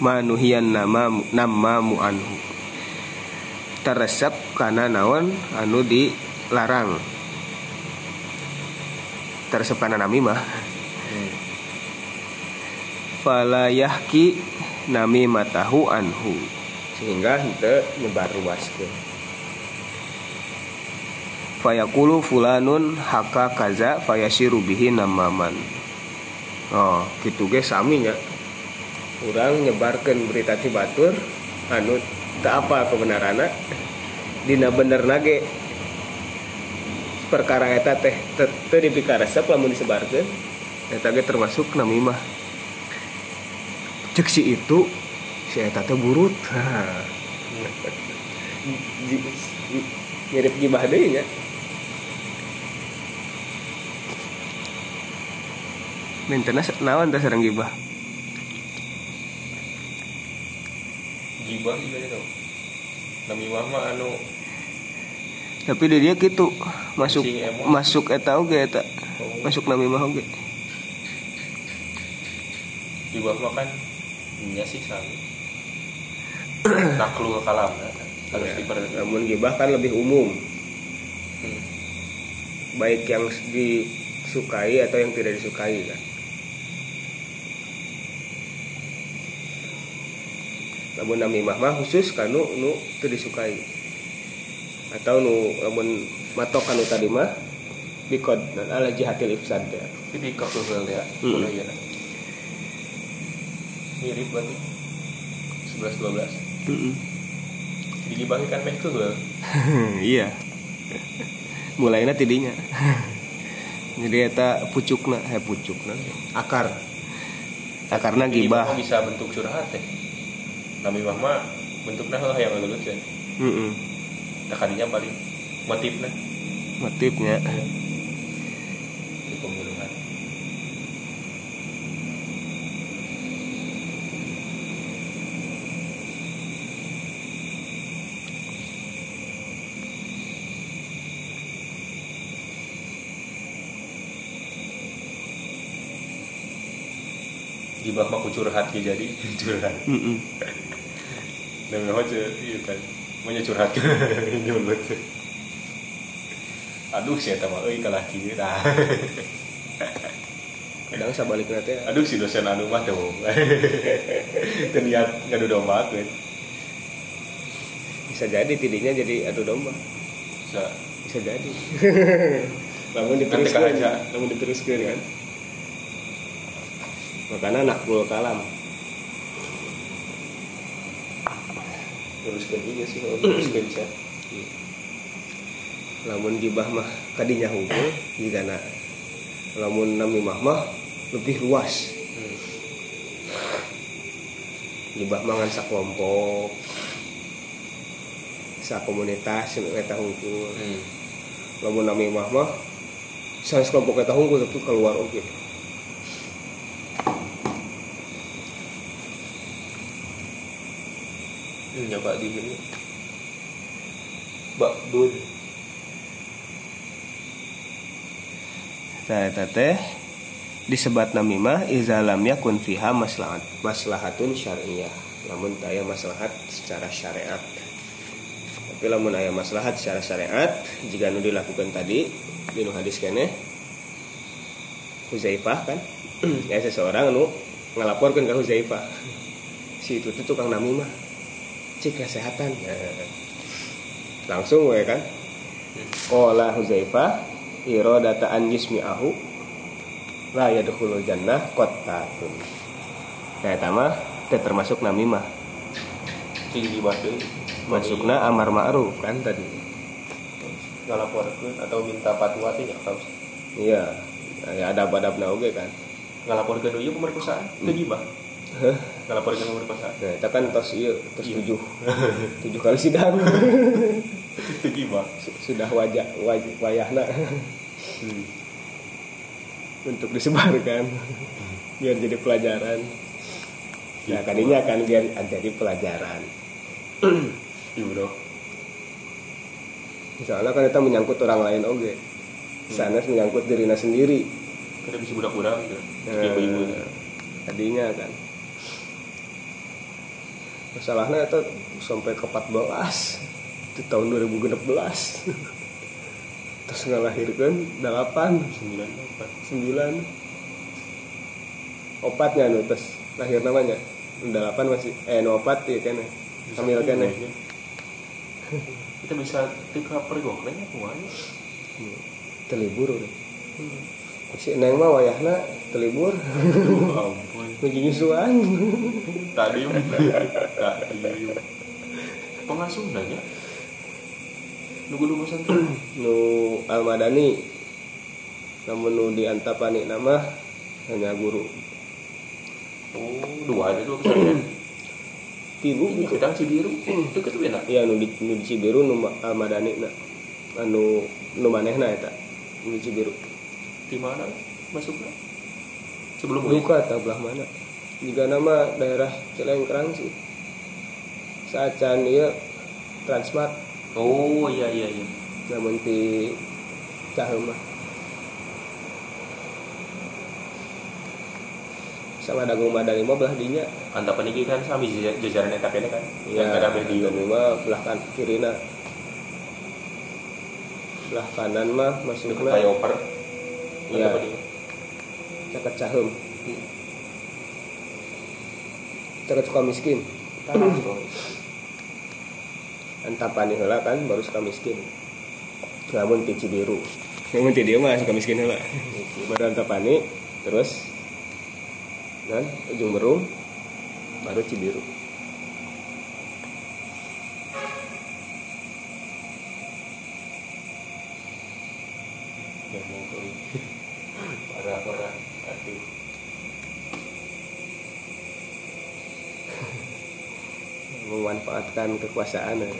ma nuhian namamu namamu anhu. Teresep karena naon anu dilarang. Teresep karena nami mah. Fala yahki nami matahu anhu. Sehingga henteu nyebar luaskeun fayaqulu fulanun haka kaza fayasiru bihi namaman. Oh gitu ge sami nya urang nyebarkeun berita ti batur anu teu apa kebenaranna dina bener nage. Perkara eta teh teu dipikaresep lamun disebarkeun. Eta ge termasuk namimah. Cek si itu si eta teh burut. Mirip gibah deui Maintenance naon teh sareng gibah? Gibah juga itu nami mah mah anu. Tapi di dia gitu masuk masuk eta oge eta. Masuk nami mah oge. Gibah mah kan nya sih sami naklul kalam kan? harus Ya, namun gibah kan lebih umum. Hmm. baik yang disukai atau yang tidak disukai kan namun namimah mah khusus kanu nu teu disukai atau nu namun matok kanu tadi mah bikod dan ala jihatil ifsad ya kok tuh ya. Hmm. Mulai ya. Mirip berarti. 11 12. Digibahi kan meh tuh. iya mulainya tidinya jadi eta pucukna eh pucukna akar akarna gibah Gibah bisa bentuk curhat teh. Nami mah bentuknya heuh yang gelut ya. Heeh. Nah kadinya paling motifnya motifnya di pembunuhan. Gibah mah curhat jadi curhat. Heeh. Dan aja iya kan. Mau curhat nyulut. Aduh sih mah euy kalah dah. kadang sabalikna teh Aduh si dosen anu mah tuh. Teu niat ngadu domba kan. bisa jadi tidinya jadi adu domba Bisa bisa jadi namun Nanti diteruskan namun diteruskan kan makanya nakul kalam teruskan juga sih kalau teruskan chat. lamun gibah mah kadinya hukum jika na lamun namimah mah lebih luas Hmm. gibah mangan sakelompok sa komunitas eta hungkul Hmm. lamun namimah mah sa kelompok eta hungkul tapi keluar oke Hmm, di ini. Bak dul. Nah, teh disebat namimah iza lam yakun fiha maslahat maslahatun syar'iyyah. Lamun teu aya maslahat secara syariat. Tapi lamun aya maslahat secara syariat, jika nu dilakukan tadi di hadis kene Huzaifah kan, ya seseorang nu ngelaporkan ke Huzaifah. Si itu tuh tukang namimah. Cik kesehatan. Nah, langsung we kan. Qala Huzaifah iradata an yusmi'ahu la yadkhulul jannah qattatun. Nah, teh termasuk namimah. Tinggi banget. Masukna amar ma'ruf kan tadi. ngalaporkeun atau minta fatwa teh nya tahu. Iya. Ya ada adabna oge kan. Ngalaporkeun ieu pemerkosaan, teu gibah. Heh. Ngalaporkeun pemerkosaan. Nah, eta kan tos ieu tos Iya. tujuh. tujuh kali sidang. Teu gibah. Sudah wajah wajah wayahna Hmm. untuk disebarkan biar jadi pelajaran. Nah, kadinya kan biar jadi pelajaran. Iya, Bro. Misalnya kan kita menyangkut orang lain oge. Sana menyangkut dirinya sendiri. Kada bisa budak-budak gitu. Nah, Ibu-ibu. tadinya kan. Masalahnya itu sampai ke 14 itu tahun 2016 terus ngelahirkan 8 Sembilan. Empat. 9 opatnya nu terus lahir namanya. 8 masih eh nu opat ya kan? Hamil kan ya? Kita bisa tika pergok nya semuanya. telibur udah si neng mah wayahna telibur ampun. lagi nyusuan Tadi tadi pengasuh nanya. Nunggu dulu pesantren. nu almadani namun nu di antapani nama hanya guru Oh, dua aja dua pesantren. tilu Ini gitu kita Cibiru. Deket enak. iya nu di nu di Cibiru nu ma- almadani na anu nu manehna eta nu Cibiru Di mana masuknya? Sebelum ini. luka atau belah mana jika nama daerah Cilengkrang sih saat can ieu Transmart Oh iya iya iya. namun di Caheum mah sama dagung madani mah belah dinya Antapan ini kan sami jajar- jajaran eta kene kan. Iya, beli ini mah belah kan kirina. Belah kanan mah masukna flyover. Iya. Caket caheum. Caket suka miskin. antapani heula kan baru suka miskin namun ti Cibiru namun ti dia mah suka miskin heula baru antapani terus dan ujung berung baru Cibiru ngomong tuh parah aduh memanfaatkan kekuasaan eh.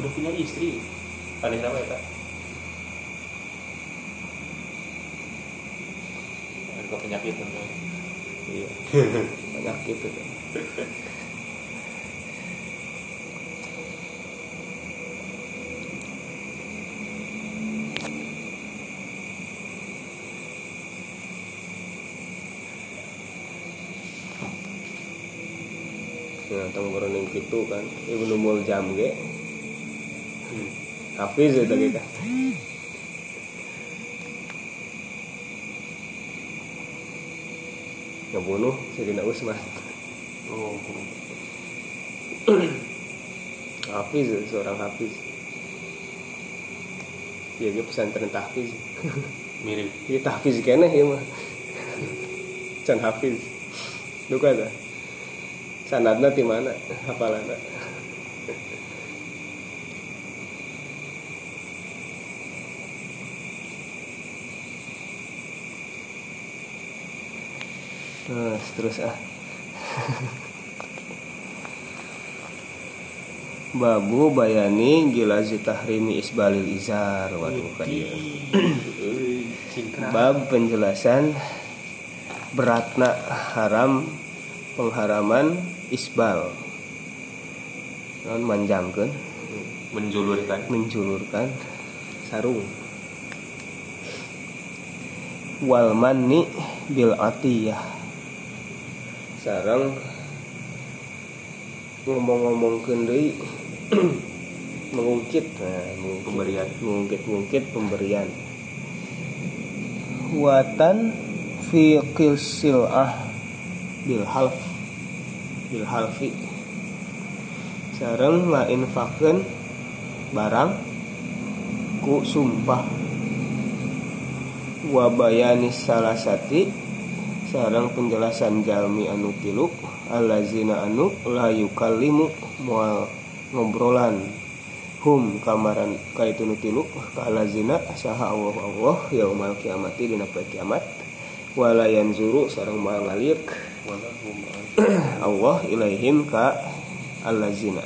udah punya istri? Paling sama ya kak ada penyakit tentu iya. Penyakit itu Nah, tong berenang gitu kan, ibu numul jam ge, hafiz itu gitu. Ngebunuh Sayyidina Utsman. oh Hafiz seorang hafiz. Ya dia pesantren tahfiz. mirip Dia tahfiz kene ya mah. Can hafiz. Duka ada. Sanadna di mana? Hafalana. Nah, terus ah. Babu bayani gilazi tahrimi isbalil izar waduh kan dia. Bab penjelasan beratna haram pengharaman isbal. Non manjangkeun. Menjulurkan. Menjulurkan. Sarung. Wal manni bil atiyah. Sarang ngomong-ngomong deui mengungkit. Nah, mengungkit. Pemberian. mengungkit-ungkit pemberian. Watan fi sil'ah bil half bil halfi sareng barang ku sumpah. Wa bayani salasati sareng penjelasan jalmi anu tilu allazina anu la yukallimu moal ngobrolan. Hum kamaran kaitu nu tilu ka allazina saha Allah Allah yaumal kiamati dina kiamat. Wala yanzuru sareng moal ngaliek Allah ilaihim ka allazina.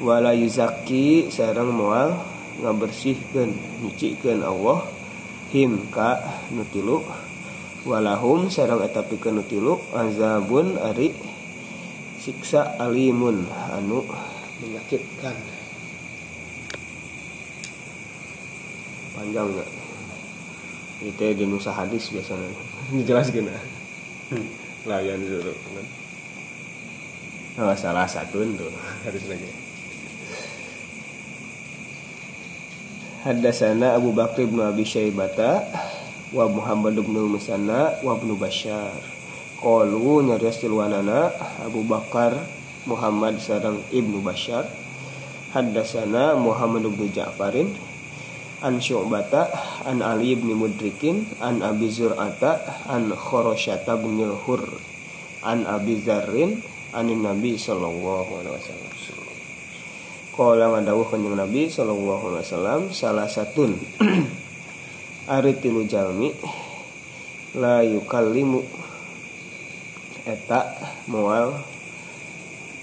Wala yuzaki sareng moal ngabersihkeun nyucikeun Allah. Him ka nutilu walahum sareng eta pikeun nutilu. Azabun ari siksa alimun anu menyakitkan. Panjang nggak? Itu di nusa hadis biasanya. Dijelaskan nah. Layan zuru kan oh, salah satu tuh harus lagi Hadasana Abu Bakr bin Abi Syaibata wa Muhammad bin Musanna wa bin Bashar. Qalu nyarios tilwanana Abu Bakar Muhammad sareng Ibnu Bashar. Hadasana Muhammad bin Ja'farin an Syu'bata an Ali bin Mudrikin an Abi Zur'ata an Khorosyata bin Hur an Abi Zarrin anin Nabi sallallahu alaihi wasallam. Kala ngadawuh kanjeng Nabi sallallahu alaihi wasallam salah satun ari tilu jalmi la yukallimu eta moal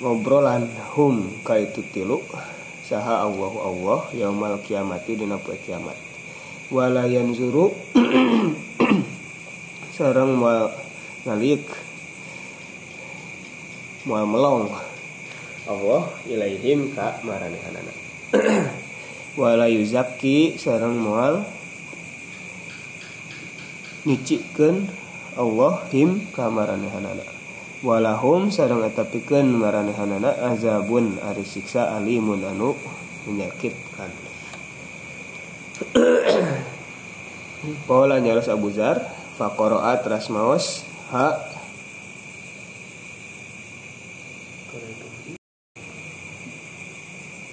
ngobrolan hum ka itu tilu saha Allah Allah yaumal kiamati dina poe kiamat. Wala yanzuru sareng moal ngalik moal melong. Allah ilaihim ka maranehanana wala yuzakki sareng moal nyucikeun Allah him ka maranehanana walahum sareng eta pikeun maranehanana azabun ari siksa alimun anu menyakitkan. Paula nyaros Abu Zar faqara'a teras maos ha.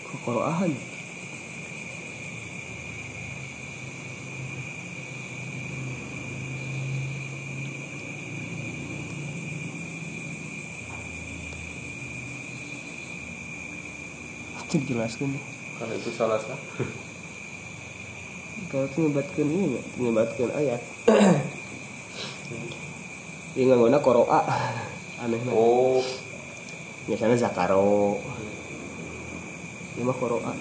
Keqara'ahan dijelaskan. Kalau itu salah sah. Kalau itu nyebatkan ini? Nyebatkan ayat. Ini nggak guna koroa. Aneh nah. Oh, Biasanya zakaro. Ini mah koroa.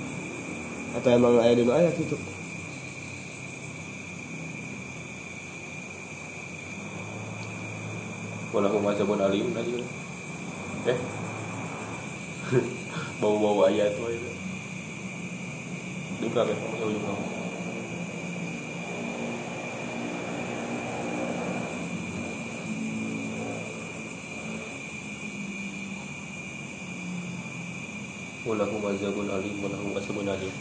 Atau emang ayat dino ayat itu? walahu mazhabun alim aja. Eh. Bau-bau ayat tuh itu. Di belakang kamu jauh kamu. Walahu mazhabun alim, walahu mazhabun alim.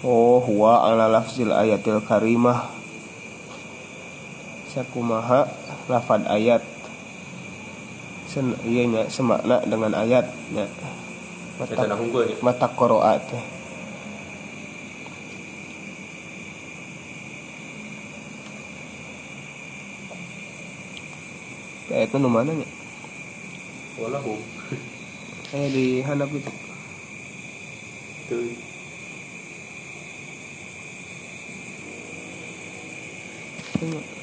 Oh, huwa ala lafzil ayatil karimah. Sakumaha lafad ayat. Sen iya nya semakna dengan ayat nya. Mata mata qiraat. Ayatnya nu mana nya? Walahu. Eh di handap itu. Tuh. Nah,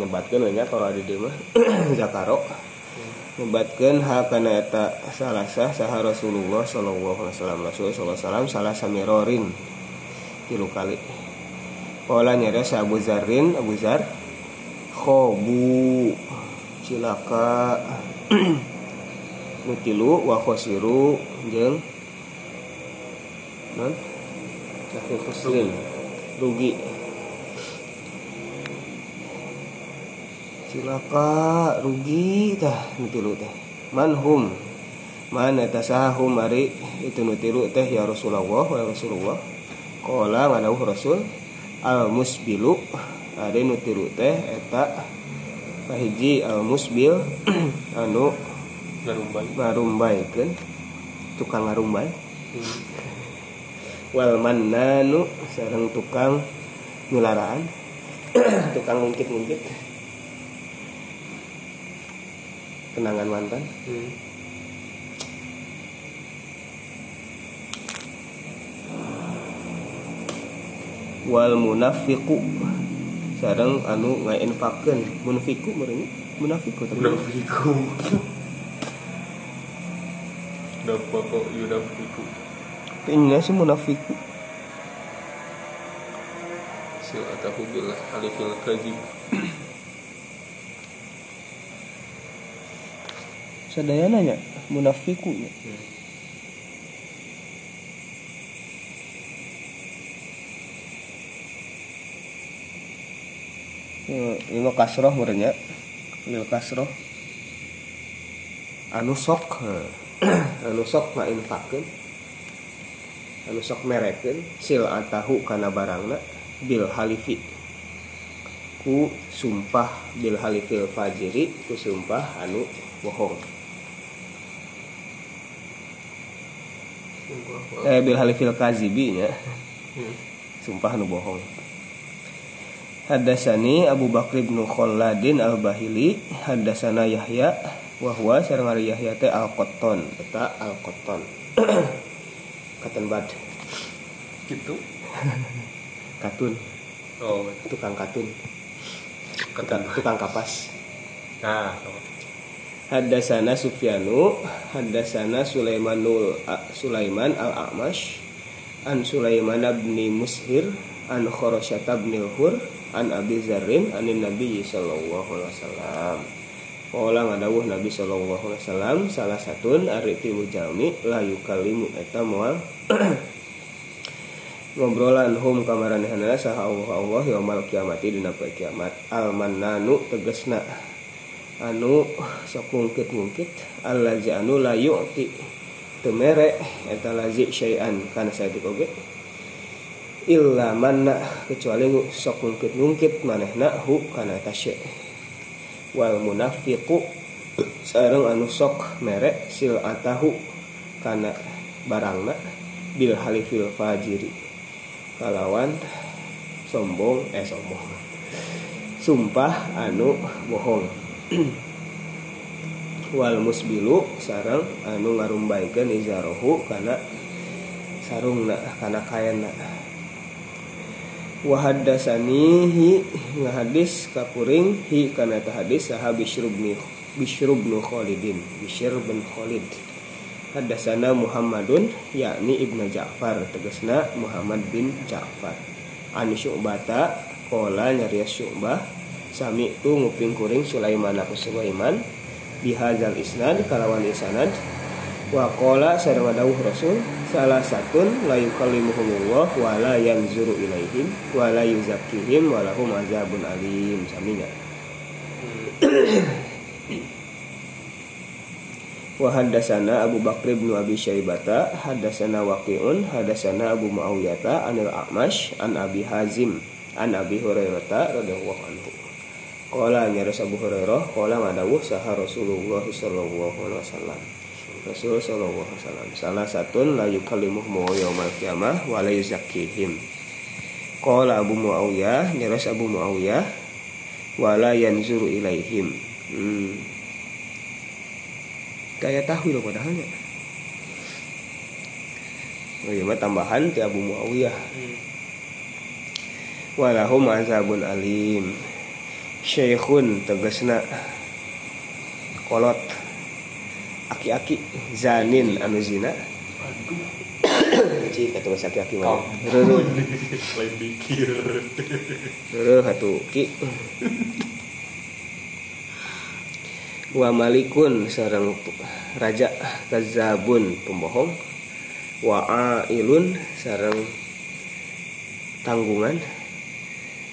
nyebatkan nya kalau ada mah Zakaro nyebatkan hal kana eta salasa saha Rasulullah sallallahu alaihi wasallam. Rasul sallallahu alaihi wasallam salah samirorin tilu kali. Pola nyara sa Abu Zarin Abu Zar khobu cilaka nutilu wa jeung non? Khusrin rugi cilaka rugi tah nutilu teh manhum man eta sahum ari. Itu nutilu teh ya Rasulullah wa Rasulullah. Qala ngadawuh Rasul al musbilu ada nutilu teh eta. Kahiji al musbil anu Garumbai. ngarumbaikeun tukang ngarumbay wal mannanu sareng tukang nyularaan tukang ngungkit-ngungkit kenangan mantan Hmm. wal munafiqu sareng anu ngainfakkeun munfiku meureun munafiku tapi Munafiku. Dapat yudafiku. kayaknya sih munafiku Sil atahu bil alifil kadzib. Sadayana nya munafiku nya ini mah kasroh meureunnya lil kasroh. Anu sok anu sok ngainfakkeun anu sok merekeun. Sil atahu kana barangna. Bil halifi. Ku sumpah bil halifil fajiri ku sumpah anu bohong eh bil halifil kazibi nya Hmm. sumpah anu bohong. Hadasani Abu Bakr bin Khalladin Al-Bahili. Hadasana Yahya. Wahwa sareng ari Yahya teh Al-Qatton Eta Al-Qatton Katen bad. Gitu. Katun. Oh, Tukang katun. Ketan. Tukang kapas. Nah, Hadasana Sufyanu. Hadasana Sulaimanul A- Sulaiman Al-A'mash An Sulaiman bin Mushir An Khorosyata bin Hur An Abi Zarrin Anin Nabi Sallallahu Alaihi Wasallam. Kala ngadawuh Nabi Sallallahu Alaihi Wasallam Salah satun ari tilu jami La yukalimu eta moal. Ngobrolan hum kamaranehana saha Allah Allah yaumal kiamati dina poe kiamat. Al mannanu tegesna. Anu sok ngungkit-ngungkit. Allazi anu la yu'ti teu mere eta lazi syai'an kana saeutik oge illa manna kecuali sok ngungkit-ngungkit manehna hu kana eta syai' wal munafiqu sareng anu sok mere sil atahu kana barangna bil halifil fajiri. Kalawan sombong eh sombong. Sumpah anu bohong wal musbilu sarang anu ngarumbaikeun izarohu kana sarungna kana kaenna. Wa haddasanihi ngahadis kapuring hi kana ta hadis saha Bishr bin Bishr bin Khalidin Bishr bin Khalid. Haddasana Muhammadun yakni Ibnu Ja'far tegasna Muhammad bin Ja'far. An Syu'bata Kola nyarias Syu'bah sami tu nguping kuring Sulaiman aku Sulaiman bihazal isnad kalawan isanad wa qala dawuh Rasul salah satun la yukallimuhumullah wa la yanzuru ilaihim wa la yuzakkihim wa lahum azabun alim. Saminya wa Abu Bakr bin Abi Syaibata hadasana Waqi'un hadasana Abu Muawiyah anil A'mash an Abi Hazim an Abi Hurairah radhiyallahu anhu Kala nyaris Abu Hurairah Kala ngadawuh saha Rasulullah Sallallahu alaihi wasallam. Rasul Sallallahu alaihi wasallam. Salah satun la yukallimuh mu yaumal qiyamah wa la yuzakkihim. Kala Abu Muawiyah nyaris Abu Muawiyah wa la yanzuru ilaihim. Hmm. Kayak tahwil padahalnya Oh iya tambahan ti Abu Muawiyah. Hmm. Walahum azabun alim Syekhun tegesna kolot. Aki-aki zanin anu zina. Cik kata mas aki-aki mah rere lain pikir. Rere hatu ki. Wa malikun sareng raja kazabun pembohong. Wa ailun sareng tanggungan.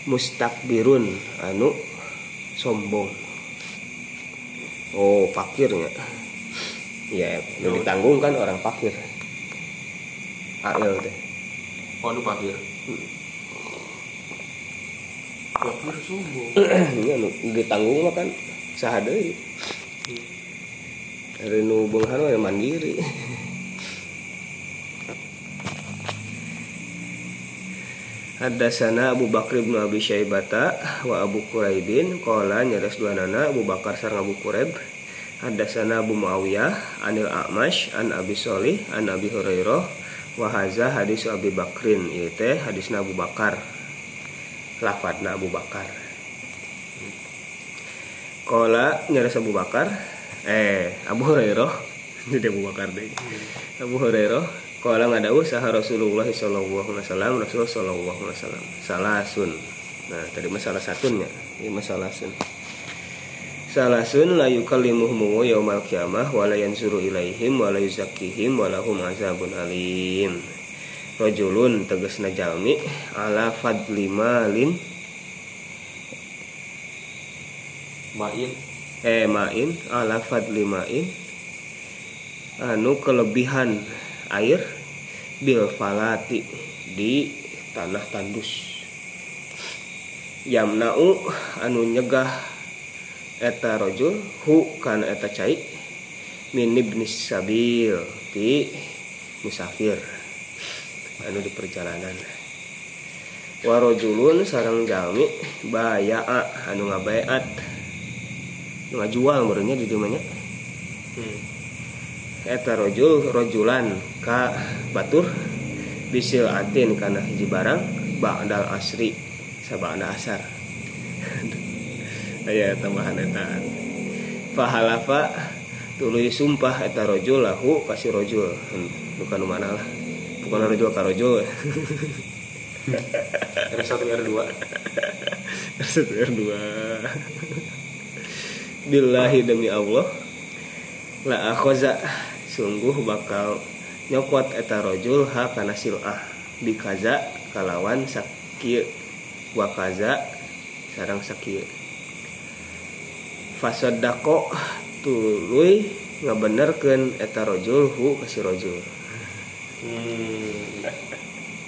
Mustakbirun anu sombong. Oh fakirnya ya. Lu ditanggung kan orang fakir. AL teh oh nu fakir. Fakir sombong. Ini anu ditanggung mah kan. Sahadei dari nu beunghan mah mandiri Hadasana Abu Bakr bin Abi Syaibata wa Abu Quraibin. Qala nyaris dua nana Abu Bakar sareng Abu Quraib. Hadasana Abu Muawiyah anil A'mash an Abi Sholih an Abi Hurairah. Wa haza hadis Abi Bakrin teh hadisna Abu Bakar. Lafadna Abu Bakar. Qala nyaris Abu Bakar eh Abu Hurairah. Jadi Abu Bakar deh. Abu Hurairah Kala ngadawuh saha Rasulullah sallallahu alaihi wasallam Rasul sallallahu alaihi wasallam salasun. Nah, tadi masalah satunya, ini masalah sun. Salasun la yukallimuhum yaumal qiyamah wa la yanzuru ilaihim wa la yuzakkihim wa lahum azabun alim. Rajulun tegasna jalmi ala fadli malin main eh main ala fadli main anu kelebihan air bil falati di tanah tandus. Yamnau anu nyegah eta rojul hu kana eta cai min ibnis sabil ti musafir. Anu di perjalanan. Warojulun sarang jalmi bayaa anu ngabayat ngajual merenya di dimanya hmm eta rojul rojulan ka batur bisil atin karena hiji barang ba'dal asri sabana asar. Aya tambahan eta. Fahalafa tuluy sumpah eta rojul lahu kasih rojul. Bukan mana lah. Bukan rojul ka rojul. R1 R2 R1 R2 Billahi demi Allah la akhoza sungguh bakal nyokot eta rojul ha kana silah. Bikaza kalawan sakieu wakaza sarang sakieu fasadako tuluy ngabenerkeun eta rojul hu kasih rojul. Hmm.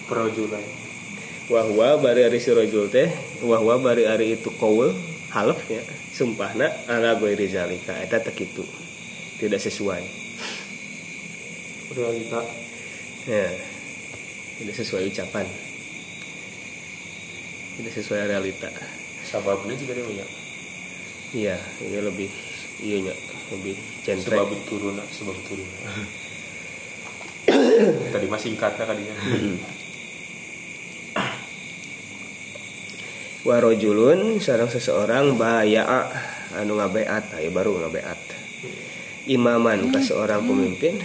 Perojulai wahwa bari ari si rojul teh wahwa bari ari itu kaul halef ya. Sumpahna ala gue rizalika eta kitu. Tidak sesuai realita ya. Tidak sesuai ucapan. Tidak sesuai realita. Sababnya juga dia banyak iya ini lebih iya nya lebih centrek sebab turun sebab turun tadi mah singkatnya kadinya warojulun sarang seseorang baya'a anu ngabeat. Ayo baru ngabeat. Imaman ka seorang pemimpin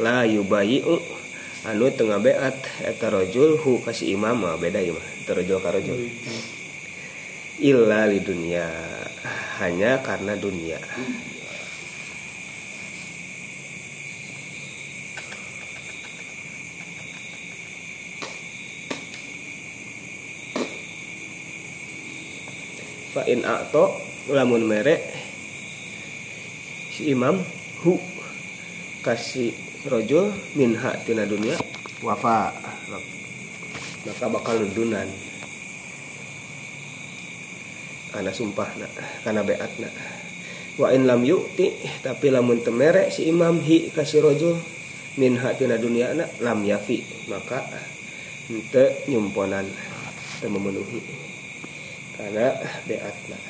la yubayi'u anu tengah beat eta rojul hu kasih imam mah beda ieu mah eta rojul ka rojul illa li dunia hanya karena dunia. Fa in a'to lamun mere si imam hu kasih rojul minha tina dunia wafa. Maka bakal nudunan karena sumpah nak karena beat nak wa in lam yu'ti tapi lamun temere si imam hi kasih rojul minha tina dunia nak lam yafi. Maka ente nyumponan teu memenuhi. Karena beat nak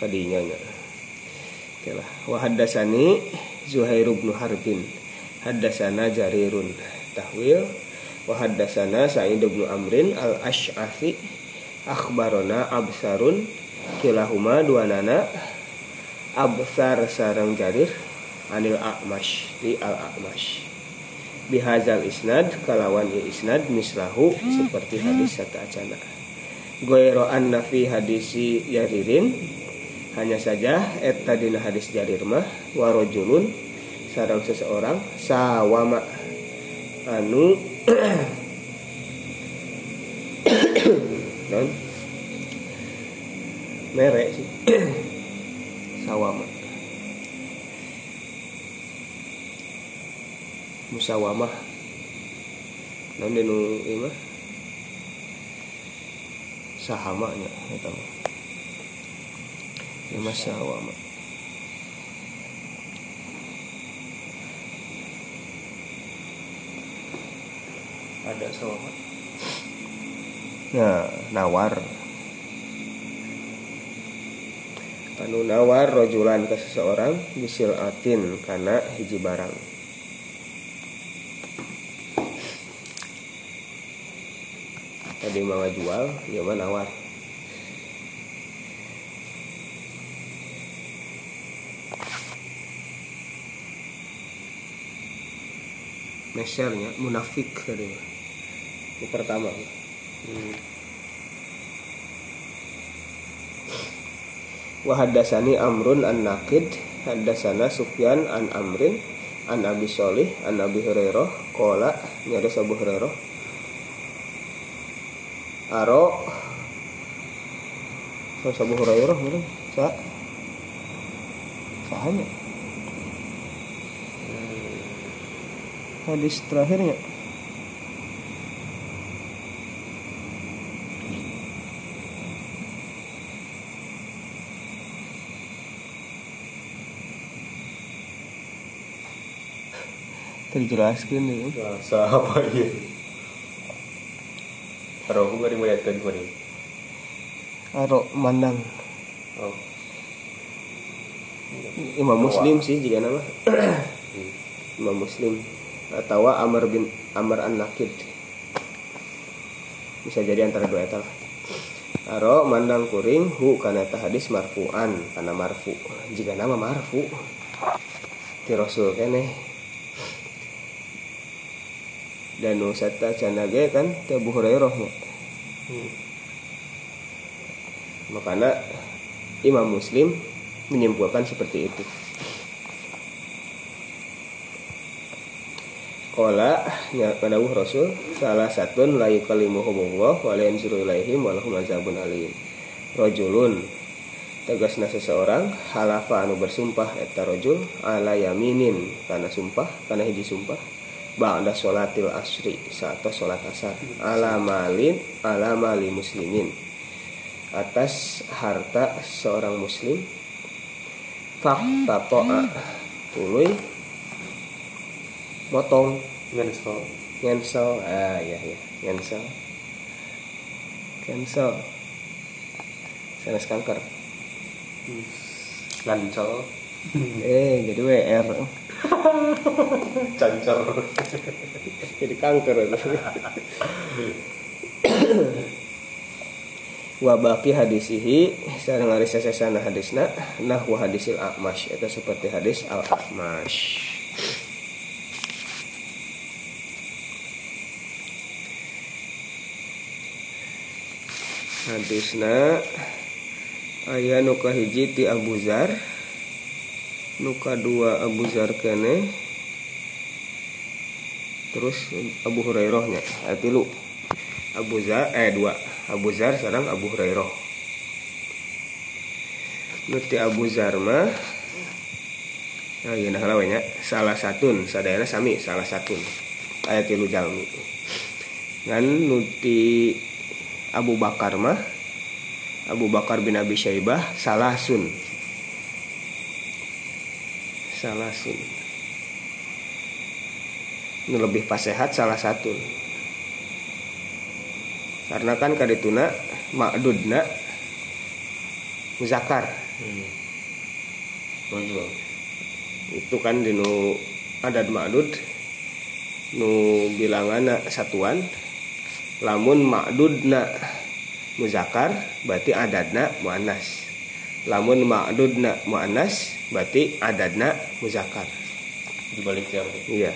kadinya nya oke wa haddasani Zuhair bin Harbin. Haddasana Jarirun. Tahwil. Wa haddasana Sa'id bin Amrin al Ash'afi akhbarona absarun. Kilahuma dua nana. Absar sarang jarir. Anil a'mash. Di al a'mash bihazal isnad. Kalawan ya isnad. Mislahu. Seperti hadis satu acana goyro anna fi hadisi jaririn hanya saja eta dina hadis jarir mah warojulun sarang seseorang sawama. Anu non merek sih. Sawama. Musawamah non ieu mah sahamanya eta mah ieu mah sawama ada sama Nah, nawar. Anu nawar rojulan ke seseorang bisil atin karena hiji barang. Tadi mau jual, ya mah nawar. Mesernya munafik tadi. Ini pertama. hmm. wa haddasani amrun an naqid haddasana sufyan an amrin an abi solih an abi hurairah qala nyaris abu hurairah aro Terus abu hurairah mana sa sahanya hadis terakhirnya terjelaskan nih Rasa apa ya? Rohu bari melihatkan ko ni. aro mandang. Oh. Imam Muslim sih jika nama. Imam Muslim atau Amr bin Amr an Nakid bisa jadi antara dua eta lah. Aro mandang kuring hu kana eta hadis marfu'an kana marfu jika nama marfu ti Rasul keneh dan nu sata cenah ge kan teh Abu Hurairah. Hmm. makanya Imam Muslim menyimpulkan seperti itu Kola nya kadawuh Rasul salah satun la yukallimuhumullah wa la yanzuru ilaihim wa lahum azabun alim. Rajulun tegasna seseorang halafa anu bersumpah eta rajul ala yaminin kana sumpah kana hiji sumpah ba'da sholatil asri saat sholat asar. Ala malin ala mali muslimin. Atas harta seorang muslim fakta to'a tuluy motong Ngensel. cancel ah ya ya cancel cancel sanes kanker. Ngancel. eh jadi WR Cancer. jadi kanker wabaki hadisihi sareng ari sasesana hadisna nahwa hadisil a'mash. Itu seperti hadis al a'mash hadisna aya nuka hiji ti Abu Zar. Nuka dua Abu Zar kene. Terus Abu Hurairah nya aya tilu. Abu Zar eh dua. Abu Zar sareng Abu Hurairah. Nuti Abu Zar mah nah iya nah lawe nya salah satun sadayana sami salah satun. Aya tilu jalmi. Ngan nuti Abu Bakar mah Abu Bakar bin Abi Syaibah salah sun. Salah sun. Ini lebih pas sehat salah satu. Karena kan kadituna makdudna muzakar. Hmm. Itu kan dinu adat makdud nu bilangan satuan lamun makdudna muzakar berarti adadna muannas. Lamun makdudna muannas berarti adadna muzakar. Dibalik jam. iya.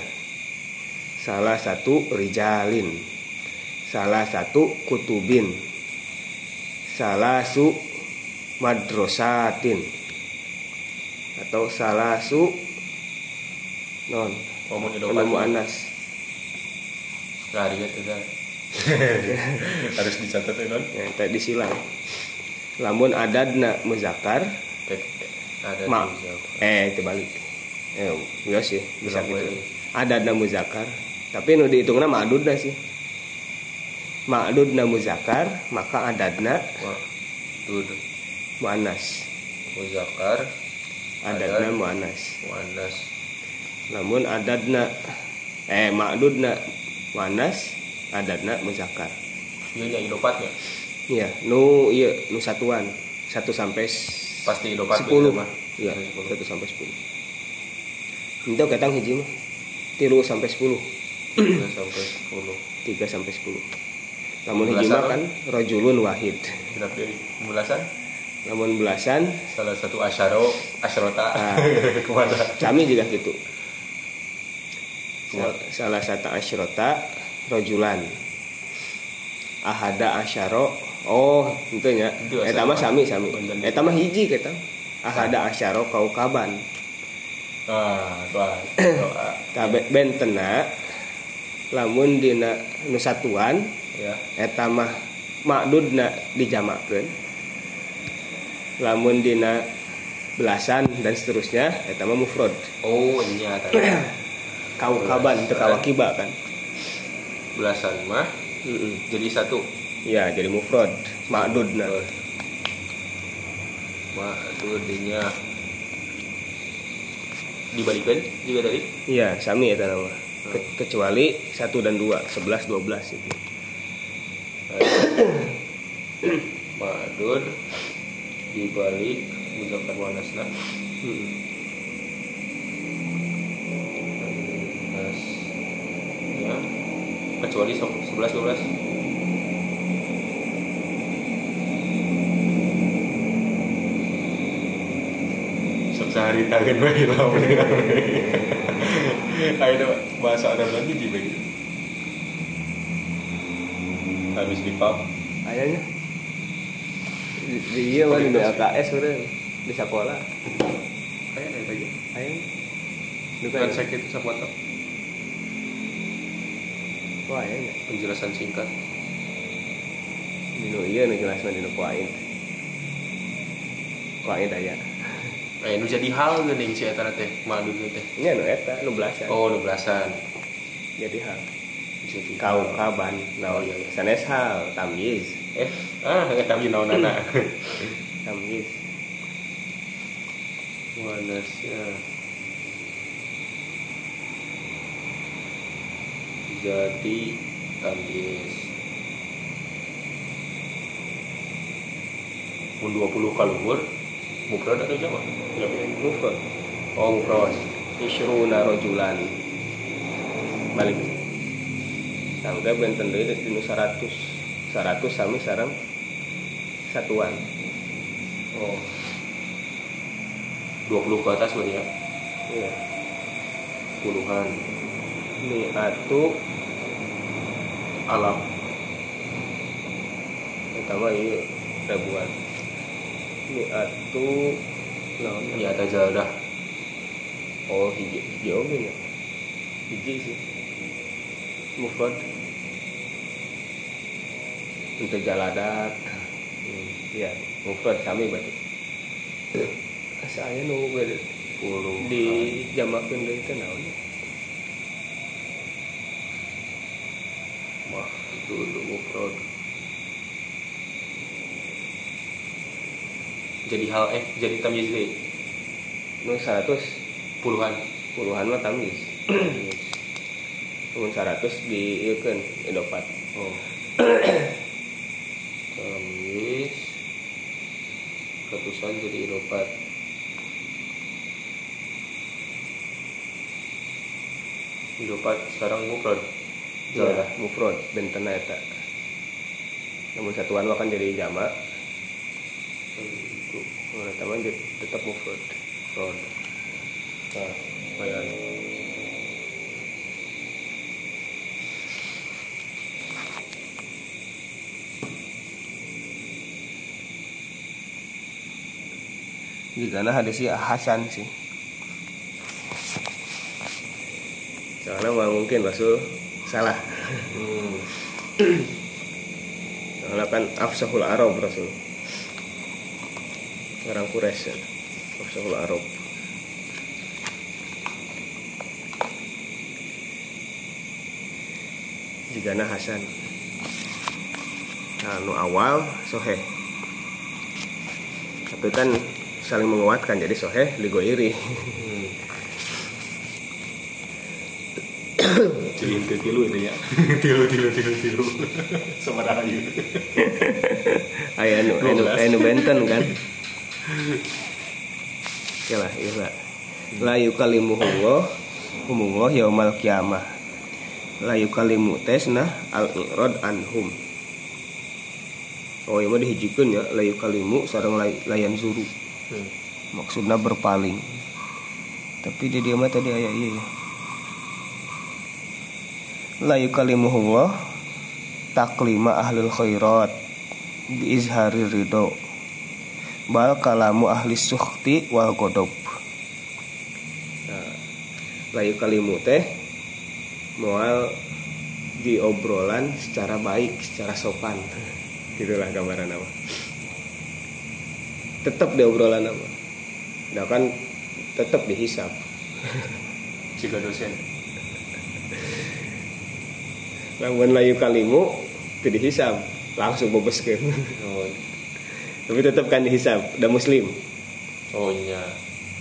Salah satu rijalin. Salah satu kutubin. Salah su madrosatin atau salah su non muannas. Lari gitu kan. Harus dicatat ya kan. ya, tadi disilang lamun adadna muzakar Ada Ma. eh itu balik eh iya sih bisa gitu balik. adadna muzakar tapi nu dihitungna ma'dudna sih ma'dudna muzakar maka adadna Wah. Dud. muannas Muzakar. adadna Adad. muannas Wanas. namun adadna eh ma'dudna muannas adadna muzakar Iya yang Indopatnya. iya nu iya nu satuan satu sampai Pasti Indopat. sepuluh mah. iya Sepuluh. satu sampai sepuluh itu ketang hiji mah tilu sampai sepuluh Tiga sampai sepuluh. tiga sampai sepuluh namun hiji mah kan rojulun wahid belasan? namun belasan Salah satu asyaro, asyrota. Ah. Ke mana? kami juga gitu Sal- salah satu asyrota rojulan. Ahada asyaro. Oh Itu eta mah sami sami. Eta mah hiji kita ahada asyaro kaukaban. Ah, doa. Bentena lamun dina nu satuan Ya. eta mah makdudna dijamakeun. Lamun dina belasan dan seterusnya eta mah mufrad. Oh, ini tadi. kaukaban teu kawakiba kan Belasan mah Mm-mm. jadi satu. ya jadi mufrad makdudna Maksudnya dibalikan juga tadi. iya sami eta nama Ke- kecuali satu dan dua sebelas dua belas itu Madud dibalik muzakar wanasna Mm-mm. Kecuali so- 11 12 Sok sehari tangan bayi lah Ayo dong, bahasa Arab lagi di bayi Habis di pub. Ayahnya di, di iya mah di LKS udah di sekolah. Kayak ada aja ayah Bukan. Sakit sama wah ya nya. penjelasan singkat. Dinu iya nu jelasna dinu kuain kuain aya eh nu jadi hal geuning si eta teh madu teh. Nya nu eta nu belasan. Oh nu belasan. Jadi hal. Jadi. Kau kaban naon iya, iya. sanes hal tamyiz. Eh ah tahu naonana tamyiz Jadi Tamyiz Mun 20 kaluhur Mufrad atau jamak? Mufrad Oh mufrad isyruna rojulan. Balik. Tangga benten deui dinu 100 100 sami sareng satuan. Oh. 20 ke atas ya? Iya. Puluhan mi'atu Alam. Pertama iya ribuan. Mi'atu naon Ya? Ada jaldah oh hiji hiji oge nya hiji sih. Mufrad. Untuk jaladat. Hmm, iya. Mufrad sami berarti. Asa aya nu beda Puluh di jamakeun deui teh naon Mah itu untuk mufrad Jadi hal eh jadi tamyiz deui. nu 100 Puluhan. Puluhan mah tamyiz mun 100 di ieu keun idopat Oh. Kamis ratusan jadi idopat. Idopat sekarang mufrad. ya mufrad bentena eta namun satuan kan jadi jamak teman tetap mufrad mufrad. Nah, lumayan. jika nah ada si Hasan sih soalnya mah mungkin Rasul salah Hmm. soalnya kan afsahul Arab Rasul orang Quraisy ya. afsahul Arab jika nah Hasan nah nu awal soheh tapi kan saling menguatkan jadi soheh ligoiri Hmm. Jadi ke tilu itu ya. tilu tilu tilu tilu. Sama rahayu. Aya nu aya nu aya nu benten kan. Oke lah, iya lah. La yukalimuhu Allah humullah yaumal kiamah. La yukalimu tesna al irad anhum. Oh, iya mah dihijikeun ya, la yukalimu sareng lay- layan zuru. Hmm. Maksudna berpaling. Tapi di dia mah tadi aya iya ya. La yukalimuhu Allah taklima ahlul khairat bi izhari ridho bal kalamu ahli sukhti wal godob nah, layu kalimu teh moal di obrolan secara baik secara sopan. Gitulah gambaran nama tetap di obrolan nama nah kan tetap dihisap. Jika dosen. lamun layu kalimu itu dihisap langsung bobeskeun Oh, tapi tetap kan dihisap udah muslim oh iya.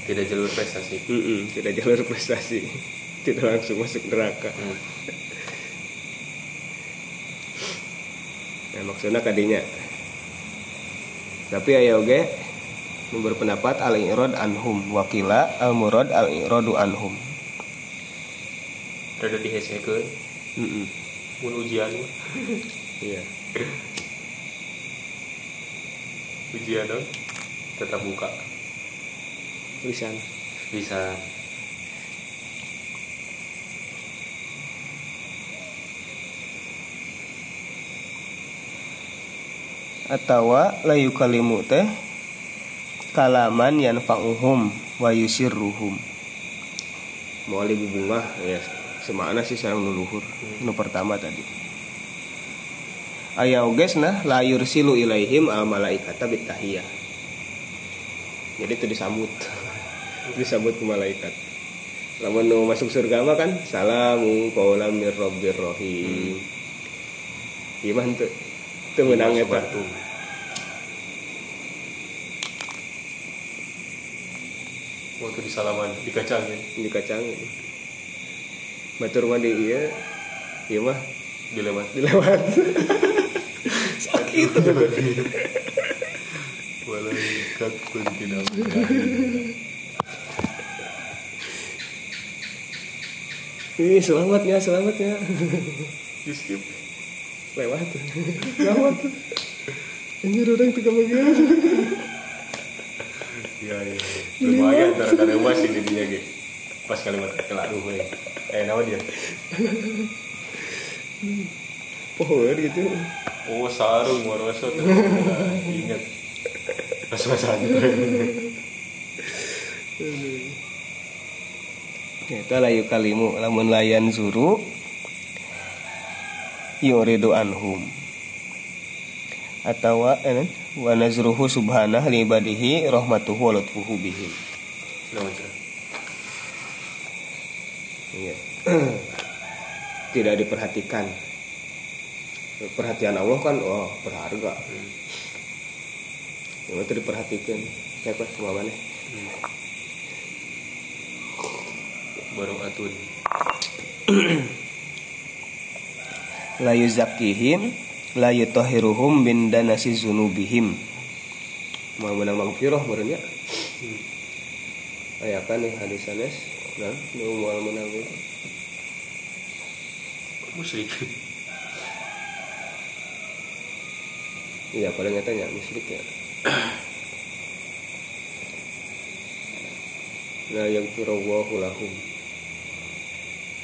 Tidak jalur prestasi. Mm-mm, tidak jalur prestasi tidak langsung masuk neraka Hmm. nah, maksudnya kadinya tapi ayo nu berpendapat al irad anhum wakila al murad al iradu anhum Rada dihesekeun Mm-mm, mun ujian mah. iya ujian dong tetap buka. Tulisan bisa. Atawa layu kalimu teh kalaman yanfa'uhum wa yusirruhum. Mau lebih bunga ya semakna sih sareng nu luhur. Nu pertama tadi aya oges nah la yursilu ilaihim al malaikata bitahiyah jadi itu disambut. Disambut ke malaikat. Lamun nu masuk surga mah kan salamu qaulam mir rabbir rahim. Gimana tuh itu menang eta. Waktu di salaman dikacangin, di kacang. Batur mandi iya iya mah dilewat. dilewat sakit Malaikat pun tidak Ih, selamatnya selamatnya di skip. lewat selamat anjir orang tuh kebagian Iya iya. Lumayan antara ada masih di dia ge. Pas kalimat kelak duh we. Eh nama dia. Power gitu Oh sarung waroso tuh. Ingat. Pas-pasan. Kita layu kalimu lamun layan zuru yuridu anhum atau eh, wa nazruhu subhanah li ibadihi rahmatuhu wa lutfuhu bihim. Iya. Tidak diperhatikan. Perhatian Allah kan oh berharga. Yang itu diperhatikan. Kayak apa semua mana? Baru atun. La yuzakihim la yutahhiruhum bin danasi zunubihim. Mau menang mangfirah berenya. Ayakan nih hadis Anas. Nah, mau menang itu. Musyrik. Iya, paling tanya musyrik ya. La yaghfirullahu lahum.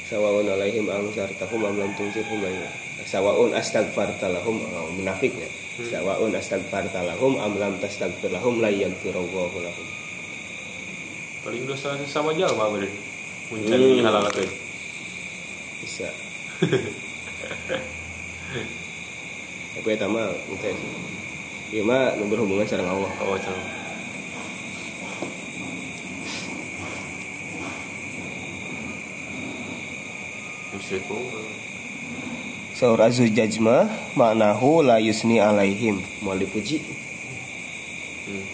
Sawaun alaihim anzartahum am lam tunzirhum ya- Sawaun astaghfarta lahum oh, munafik ya. Sawaun astaghfarta lahum am lam tastaghfir lahum la yaghfirullahu lahum. Paling dosa sama jalma beri. Muncul Hmm. hmm. halal teh. Bisa. Tapi eta mah sih. Ieu mah nu berhubungan sareng Allah. Oh oh. Saur azujaj mah maknahu la yusni alaihim, mau dipuji. Hmm.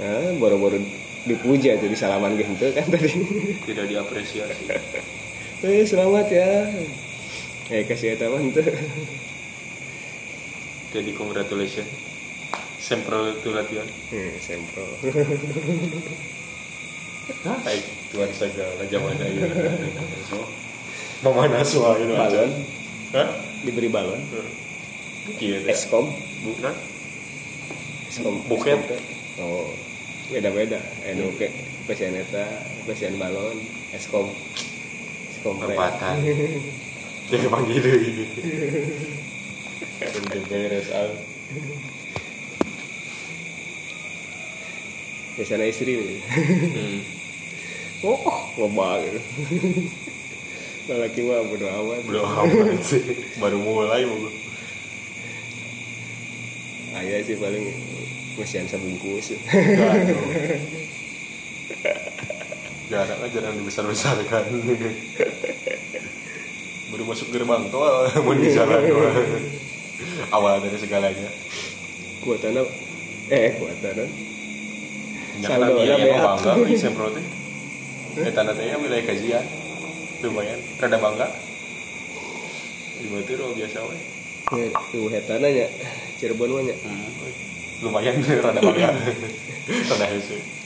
Nah, baru-baru dipuji aja di salaman gitu kan tadi. Tidak diapresiasi. Eh, selamat ya. Eh, kasih eta mah henteu. Jadi congratulations. Sempro itu latihan. Hmm, sempro. Hai Tuhan segala zaman aja. Mama Naswa itu balon, Hah? diberi balon. Iya. Eskom, Bukan? eskom. Teh. Oh, beda-beda. Eh, nu ke pesian eta, pesian balon, eskom. Eskom. Perempatan. Jadi panggil deui. Kan beres al. Biasanya istri nih. Hmm. Oh, gitu. Lelaki mah bodo amat. Belum amat sih. Baru mulai mau. Ayah sih paling mesian sebungkus. Jarang aja jarang dibesar-besarkan. Baru masuk gerbang tol mau di jalan awal dari segalanya. Kuatana eh kuatana. Saldo beak. bangga di sempro teh. Eta teh ya wilayah kajian. Lumayan, rada bangga. Di Batur oh, biasa we. Ya, Tuh hetana nya Cirebon mah nya. Hmm. Lumayan rada bangga. rada hese.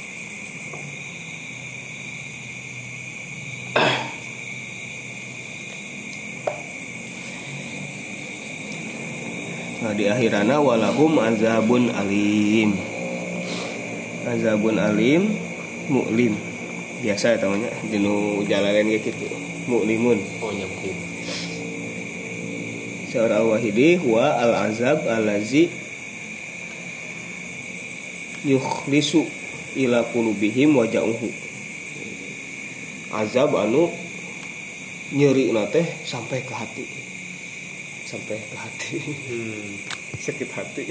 Di akhirana walahum azabun alim. Azabun alim muklim. Biasa ya namanya dinu jalalain kayak gitu. Muklimun. Oh nyamkin. Seorang wahidi huwa al azab alazi yukhlisu ila qulubihim wa ja'uhu. Azab anu nyeri nate sampai ke hati sampai ke hati Hmm. sakit hati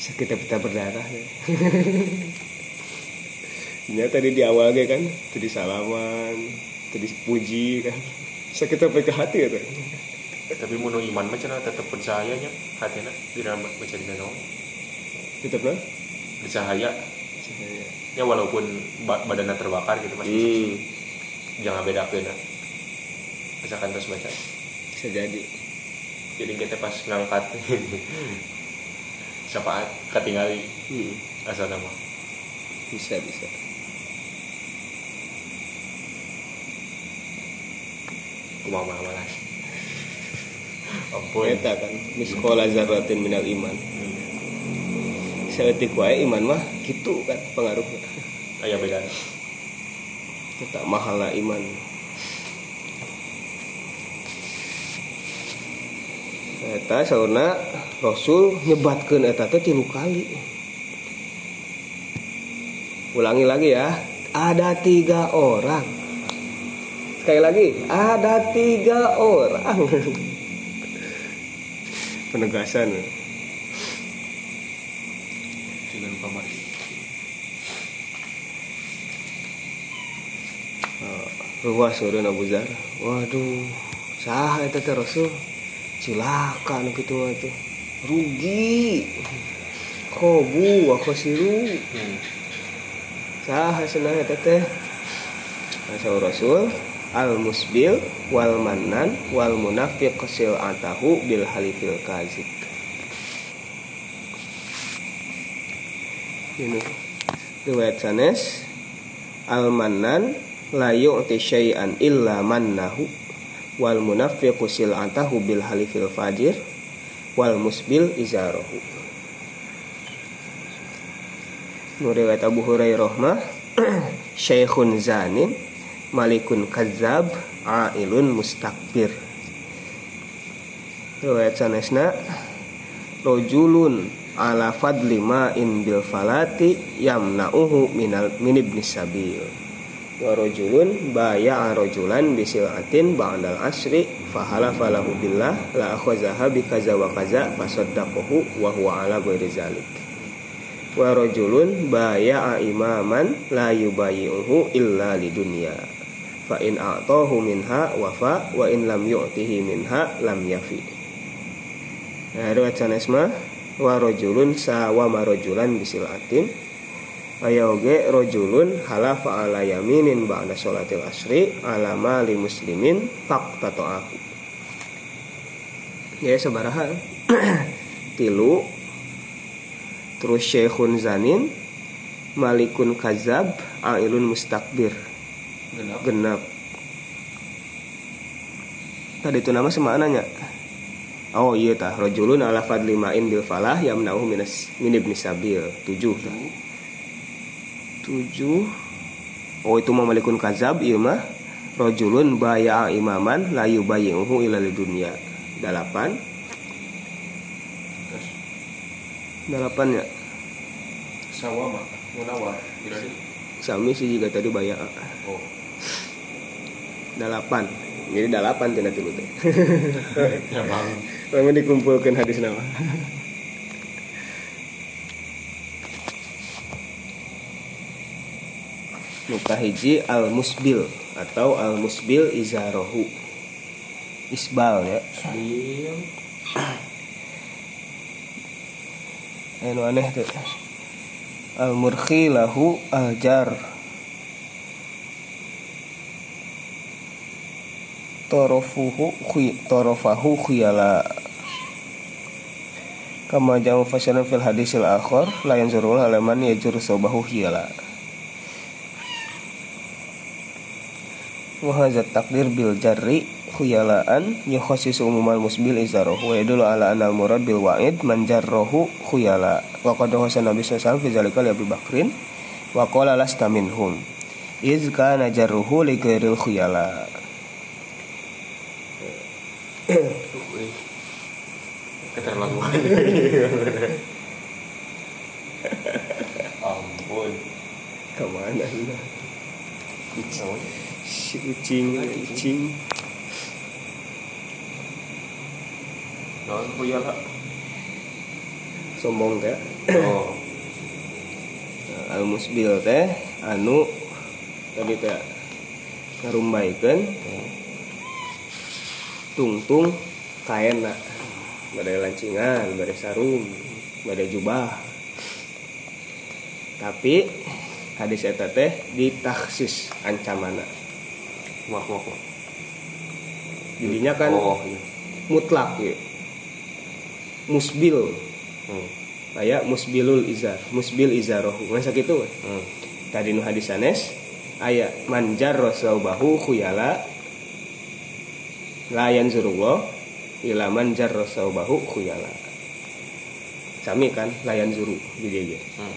sakit pita berdarah ya. Ya tadi di awal ge kan, tadi salaman, tadi puji kan, sakit sampai ke hati ya. Tapi nu iman mah cenah tetep percayanya hatena di dalam baca dina naon. Tetap lah. Bercahaya. Ya walaupun ba badanna terbakar gitu masih Hmm, jangan bedakeun. Misalkan terus baca. bisa jadi. Jadi kita pas ngangkat syafaat ketinggali Hmm, asal nama. bisa bisa. Kumaha malah. Ampun. Eta kan, miskola zarratin minal iman. Hmm. Seetik wae iman mah gitu kan pengaruhnya. Aya beda. Tak mahal lah iman Eta sauna Rasul nyebatkeun eta teh tilu kali. Ulangi lagi ya. Ada tiga orang. Sekali lagi, ada tiga orang. Penegasan. Dengan pamari. Ruas urun Abu Zar. Waduh, sah teh Rasul. Cilaka nu kitu tuh. Rugi. Kobu wa khosiru. Hmm. Sah cenah eta teh. Asa Rasul al musbil wal manan wal munafiq sil atahu bil halifil kazib. Ini riwayat sanes al manan la yu'ti syai'an illa mannahu wal munafiqu sil'atahu bil halifil fajir wal musbil izarahu. Nu riwayat Abu Hurairah mah Syekhun zanin Malikun kadzab Ailun mustakbir Riwayat sanesna Rojulun ala fadli ma'in bil falati yamna'uhu minal min ibnis sabil wa rajulun baya'a rajulan bisil'atin ba'dal asri fahala falahu billah la akhazaha bi kaza wa kaza fasaddaqahu wa huwa ala ghairi zalik. Wa rajulun baya'a imaman la yubayi'uhu illa lidunya fa in a'tahu minha wafa wa in lam yu'tihi minha lam yafi. Nah riwayat sanes mah wa rajulun sawama rajulan bisil'atin Aya oge rojulun halafa ala yaminin ba'da sholatil asri ala mali muslimin faqtata'ahu. Ya sabaraha. Tilu. Terus syekhun zanin. Malikun kazab. Ailun mustakbir Genap. genap. Tadi itu nama semananya oh iya tah. Rojulun ala fadli ma'in bil falah yamna'uhu minas min ibni sabil. Tujuh tah tujuh. Oh itu mah malikun kazab iya mah. Rojulun baya'a imaman layu bayi'uhu ila dunia delapan Terus delapan ya? Sawama munawar sami sih juga tadi baya'a. Oh. delapan jadi delapan tina tilu teh. Ya bang. Lalu dikumpulkan hadis nama Nuka hiji al musbil atau al musbil izarohu. Isbal ya. Anu aneh tuh al murkhi lahu al jar torofuhu khi torofahu khiyala kama jamu fasalan fil hadisil akhar la yanzurul halaman yajur sabahu khiyala wa hadza takdir bil jarri khuyalaan yukhassisu umumal musbil izarahu wa yadullu ala anna al murad bil wa'id man jarrahu khuyala wa qad hasan nabi sallallahu alaihi wasallam fi zalika li Bakrin wa qala lasta minhum iz kana jarruhu li ghairil khuyala Keterlaluan. Ampun. ke mana ini Si kucing kucing. Naon khuyala? sombong teh Oh. al musbil teh anu tadi teh ngarumbaikeun tungtung kain nak. Badai lancingan badai sarung badai jubah. Tapi hadis eta teh ditaksis ancamana Wah, wah, wah. jadinya kan Oh, iya. mutlak ya musbil Hmm. kayak musbilul izar musbil izarohu ngan sakitu we. Hmm. tadi nu hadis sanes aya manjar bahu khuyala layan zurullah ila manjar bahu khuyala sami kan layan zuru di dieu ge. Hmm.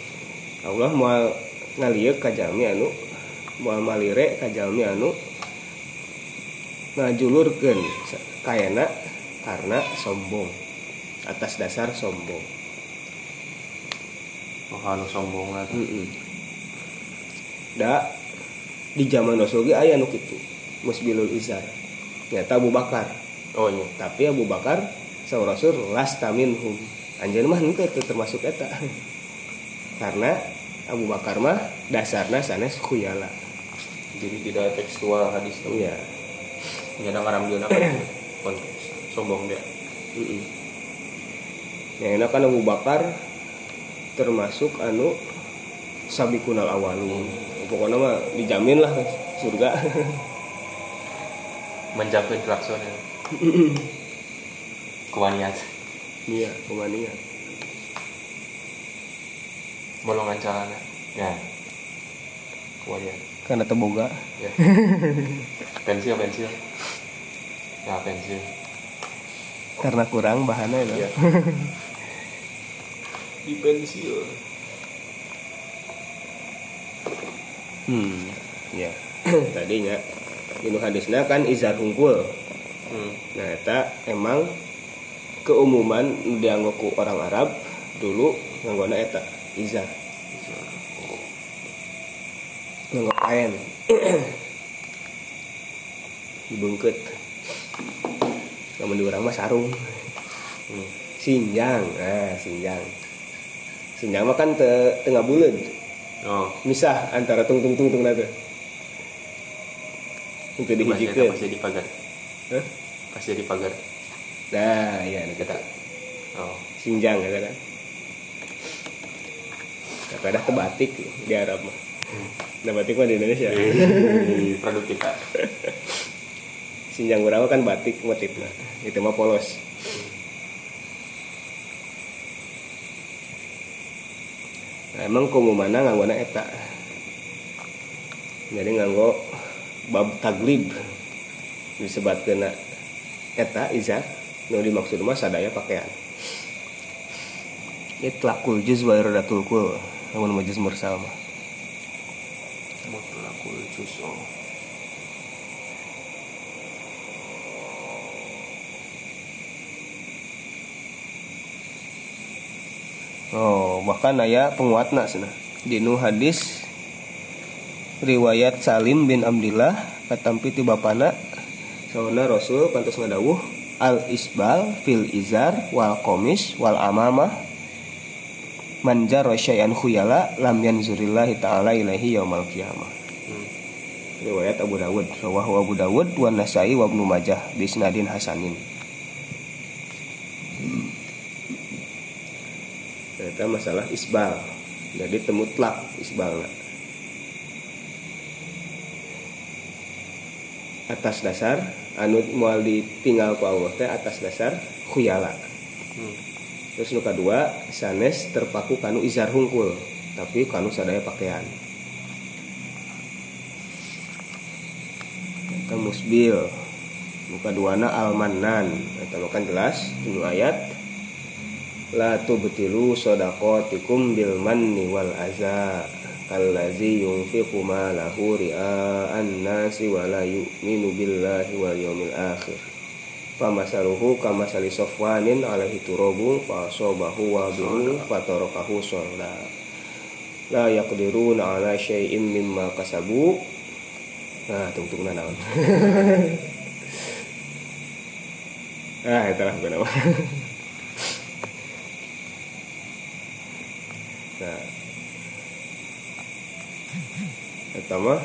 Allah moal ngalieu ka jalmi anu moal malire ka jalmi anu ngajulurkeun kayana karena sombong atas dasar sombong Oh, anu sombong lah. Mm-mm. Da di zaman Rasul ge aya nu kitu. Musbilul izar. Nyata Abu Bakar. Oh, iya. Tapi Abu Bakar saur Rasul lasta minhum. Anjeun mah henteu teu termasuk eta. Karena Abu Bakar mah dasarna sanes khuyala. Jadi tidak tekstual hadis itu. Iya. Nyana ngaramjeuna kan konteks sombong dia. Heeh. Ya enak kan Abu Bakar termasuk anu sabikunal awalun. Pokoknya mah dijamin lah surga. Menjakeun klaksonnya. Kuaniat. Iya, kumania. Bolongan calana. Ya. Kuaniat. Karena teboga. Ya. pensil, pensil. Ya, pensil. karena kurang bahannya itu. Iya. Di pensil. Hmm, ya. Tadinya inu hadisna kan izar hungkul. Hmm. Nah, eta emang keumuman nu dianggo ku orang Arab dulu nganggona eta izar. Nganggo kain. Dibungkut. Namun di orang mah sarung. Hmm. Sinjang, nah sinjang. Sinjang mah kan te, tengah bulan. Oh. misah antara tung tung tung tung nate untuk Pas dihijikeun Pas jadi pagar. Hah? Pas jadi pagar. nah iya kita Oh. sinjang kata kan tapi ada batik di Arab mah nah batik mah di Indonesia. Di produk kita. sinjang urang mah kan batik motifnya itu mah polos. Nah, emang kumumana nganggona eta? Jadi nganggo bab taglib. Disebat kena eta iza. Nu dimaksud mah sadaya pakaian. Itlaqul juz wa iradatul kul namun majuz mursal mah Juz. Oh. Bahkan aya penguatna cenah. Dinu hadis riwayat Salim bin Abdillah katampi ti bapana sauna Rasul kantos ngadawuh al isbal fil izar wal komis wal amamah manjar syai'an khuyala lam yanzurillahi ta'ala ilaihi yaumal qiyamah. Hmm. Riwayat Abu Dawud, rawahu Abu Dawud wa Nasai wa Ibnu Majah bisnadin hasanin. Ternyata masalah isbal. Jadi temutlak isbalna. Atas dasar anu moal ditinggal ku Allah teh atas dasar khuyala. Hmm. Terus nu kedua sanes terpaku kanu izar hungkul, tapi kanu sadaya pakaian. Eta musbil. Nu kaduana almanan. Mah kan jelas dinu ayat. La tubtilu sadaqatikum bil manni wal aza kallazi yunfiqu malahu ria'an nasi wa la yu'minu billahi wal yawmil akhir. Famasaluhu kamasali sofwanin alaihi turabun fa asabahu wa biru fatarakahu solda la yaqdiruna ala syai'im mimma kasabu nah tungtungna naon. Ah itu lah benar nah. Eta mah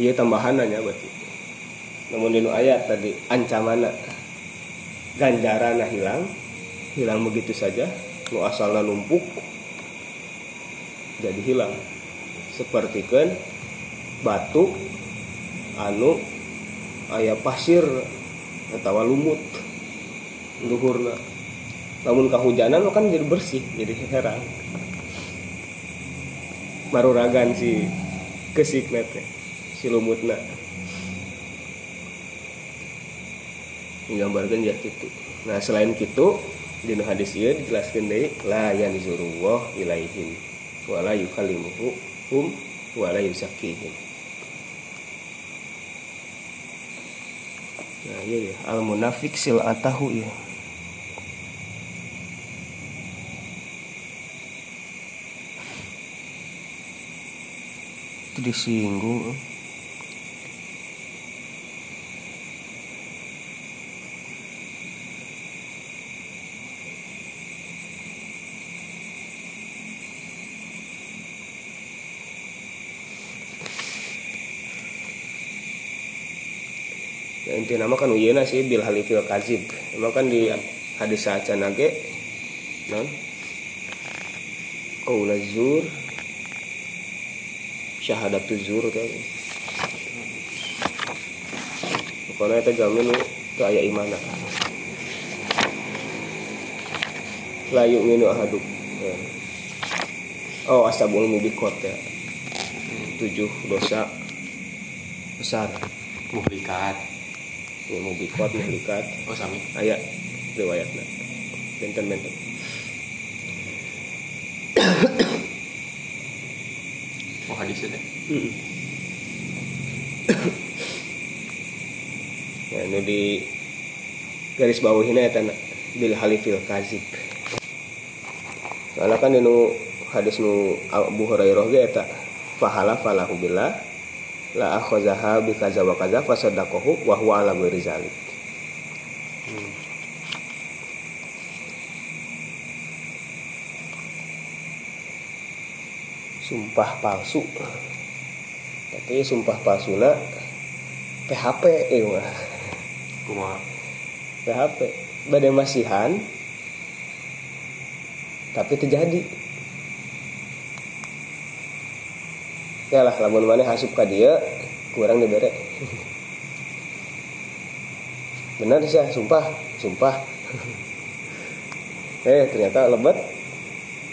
iya tambahan aja berarti. Namun di ayat tadi ancaman ganjaran hilang hilang begitu saja nu asalnya numpuk jadi hilang. Seperti kan batu anu ayah pasir atau lumut. Luhurna. Namun kehujanan kan jadi bersih jadi heran. Baru ragan si kesiknet si lumutna. Menggambarkan ya gitu nah selain gitu di hadis ieu dijelaskan deui la yanzurullah ilaihim wala yukallimuhu hum wala yusakkihim nah iya ya al munafik sil atahu ya itu disinggung inti nama kan uyena sih bil halifil kazib. Emang kan di hadis saja nage non? Qaula zur. Syahadatu zur tuh pokoknya itu jamin itu ayat iman la yu'minu ahaduk. Oh asabul mubikot ya. Tujuh dosa besar. Muhlikat ya mubikot muhlikat oh sami ayat riwayatnya benten benten oh hadisnya teh ya? Ini di garis bawah ini ya tanah bil halifil kazib. Soalnya kan ini hadis nu Abu Hurairah ge eta fahala falahu billah la akhazaha bi kaza wa kaza fasaddaqahu wa huwa ala ghairi zalik sumpah palsu. Tapi sumpah palsuna PHP eh mah kumaha? PHP badai masihan tapi terjadi ya lah lamun mana hasup ka dia kurang dibere benar sih sumpah sumpah. Eh ternyata lebat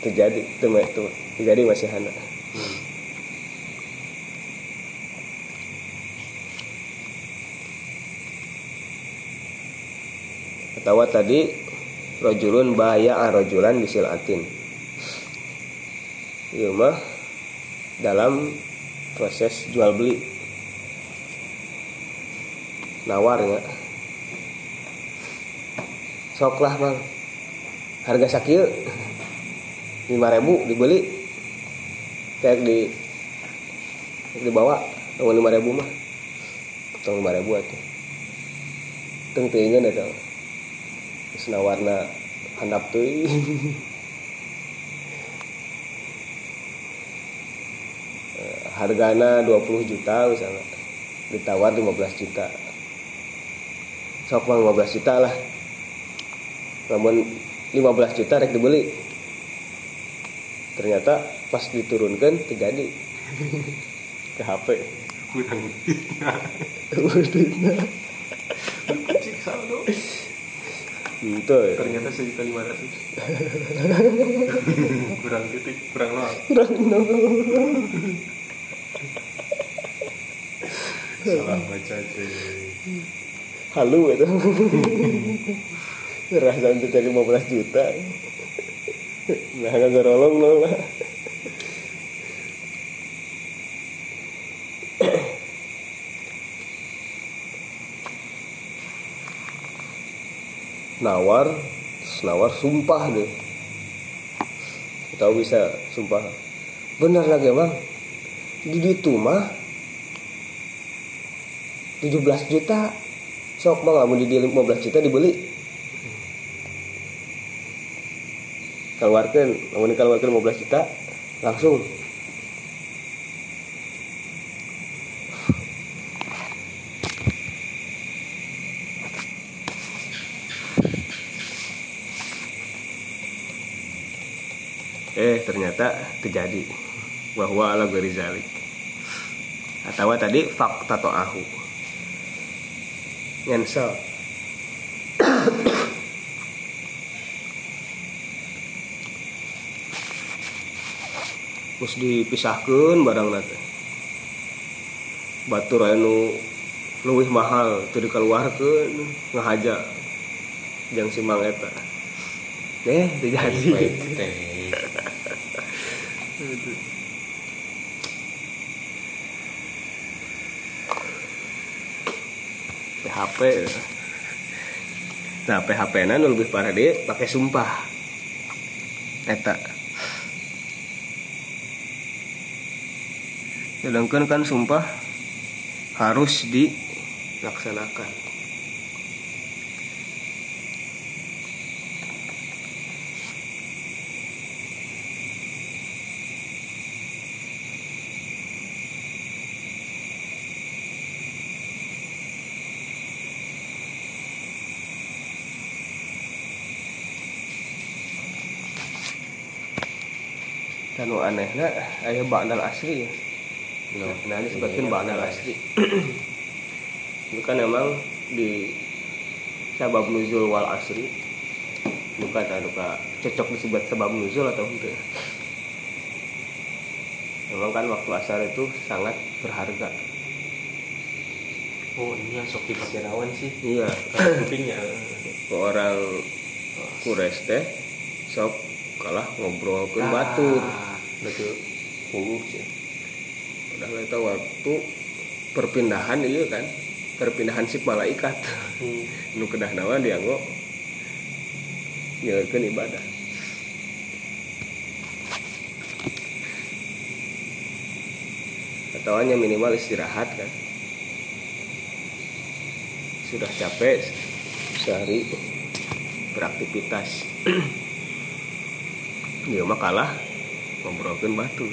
terjadi itu itu terjadi masihan atau tadi rojulun bahaya rojulan bisilatin iya mah dalam proses jual beli. Nawar ya. Sok lah bang harga sakit lima ribu dibeli. Kayak di dibawa tahun lima ribu mah. Tahun lima ribu aja tengtingin ada terus nawarna handap tuh hargana 20 juta misalnya. Ditawar 15 juta. Sok mah 15 juta lah. Namun 15 juta rek dibeli. Ternyata pas diturunkan terjadi. Ke HP kurang Duitnya. cik saldo itu ya. Ternyata sejuta lima ratus. Kurang titik kurang nol kurang nol. Salah baca cuy. Halu itu. Rasa untuk cari 15 juta. Nah nggak gerolong lo lah nawar nawar sumpah deh. Tahu bisa sumpah. Benar lagi bang di itu mah 17 juta. Sok bang kamu di 15 juta dibeli. Keluarkan namun keluarkan 15 juta langsung. Eh ternyata terjadi bahwa ala Gharizalik atau tadi fakta to'ahu nyensel terus dipisahkan barang nanti. Batur anu luwih mahal itu dikeluarkan ngahaja yang si mang eta. Eh terjadi Baik, teh. PHP nah PHP na lebih parah deh pakai sumpah. Eta. Sedangkan kan sumpah harus dilaksanakan dan nu anehna aya ba'dal asri. Ya No. nah ini sebutkan ba'dal asri. Itu kan emang di sabab nuzul wal asri. Bukan tak duka cocok disebut sebab nuzul atau enggak memang kan waktu asar itu sangat berharga. Oh ini yang sok dipakai nawan sih. Iya. Kupingnya. Ke orang kures teh sok kalah ngobrol ke batur Ah, betul Puluh sih. Udah itu waktu perpindahan iya kan? Perpindahan si malaikat. Hmm. nu kedah nawa dianggo nyeurkeun ibadah. Atau hanya minimal istirahat kan? Sudah capek sehari beraktivitas. Dia mah kalah ngobrolkeun batur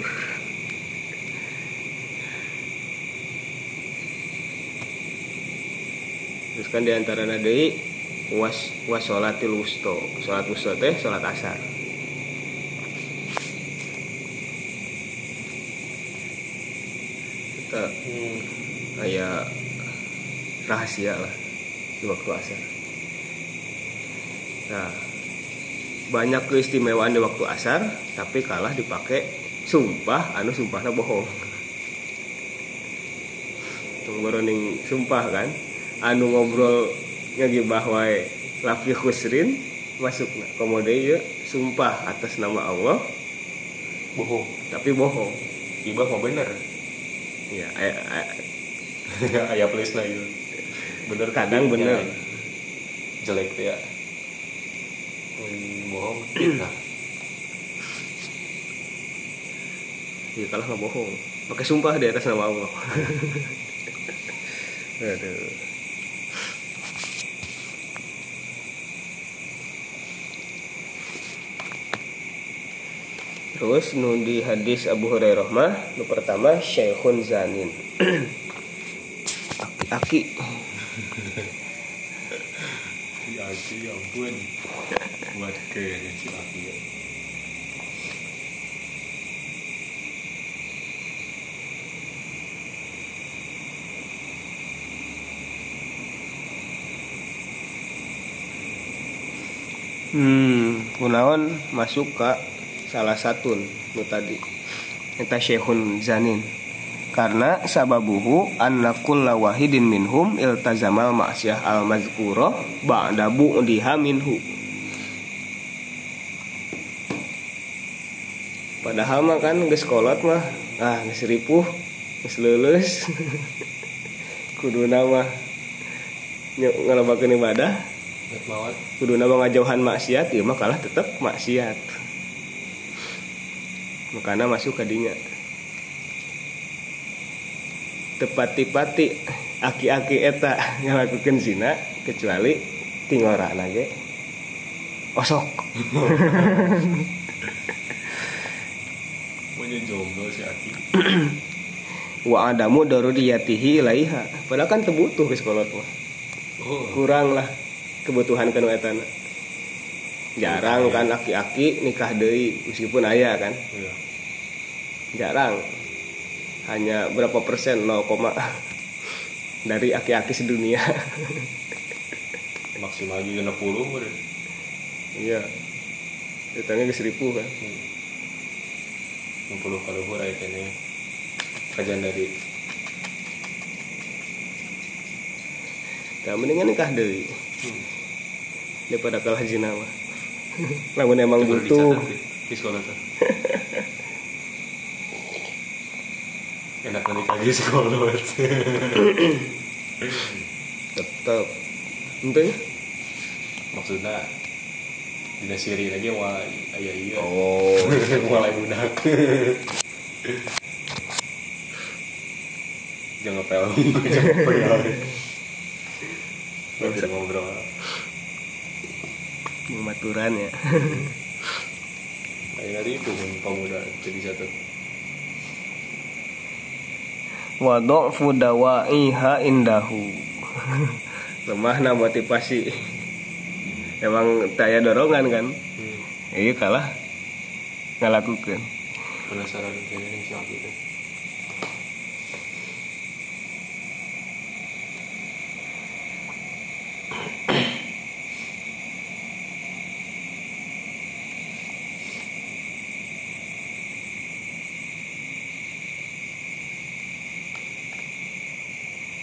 terus kan di antara nadei was was sholatil wusto. Sholat wusto teh sholat asar. Kita Hmm. kayak rahasia lah di waktu asar. Nah banyak keistimewaan di waktu asar tapi kalah dipakai sumpah anu sumpahnya bohong. Tunggu sumpah kan? Anu ngobrol ngagibah wae lafi khusrin masuk komode ieu sumpah atas nama Allah. Bohong. Tapi bohong. Ibah mau bener. Ya aya- aya- ayah please lah bener Kadang tapi bener. ya, jelek ya bohong ya kalah nggak bohong. Pakai sumpah di atas nama Allah. Aduh. Terus nu di hadis Abu Hurairah mah nu pertama Syekhun Zanin. Aki-aki. Aki ya ampun buat ke si Aki ya Hmm, kunaon masuk ke salah satu nu tadi. Eta Syekhun Zanin. Karena sababuhu anna kulla wahidin minhum iltazamal ma'siyah al mazkura ba'da bu'diha minhu. Padahal mah kan geus kolot mah. Ah geus ripuh, geus leuleus. Kuduna mah ngalobakeun ibadah. Kudu nama ngajauhan maksiat ya mah kalah tetap maksiat. Makanya masuk ke dinya. Tepati-pati aki-aki eta ngelakukan zina kecuali tingora nage osok Punya jomblo si Aki. wa adamu daruriyatihi ilaiha. Padahal kan tebutuh ke sekolah mah Oh, kurang lah kebutuhan kan etana jarang kan aki-aki nikah deui meskipun ayah kan. Iya. jarang. Hanya berapa persen 0, dari aki-aki sedunia. Maksimal juga 60 meureun. iya. Datangnya ke seribu kan. 60 kalau gue aya kene. Kajian dari nah mendingan nikah deui hmm. daripada kalah zina mah lamun emang butuh di sekolah tuh. Enak kali di sekolah. tetep itu ya Maksudnya Dina siri lagi wah aya iya. oh mulai budak. Jangan pel, jangan pel. Nggak bisa ngobrol. maturan ya Kayak tadi itu kan pemuda jadi satu. wa dha'fu dawaiha indahu lemah na motivasi emang taya dorongan kan Hmm. iya kalah ngalakukan Penasaran ini siapa itu?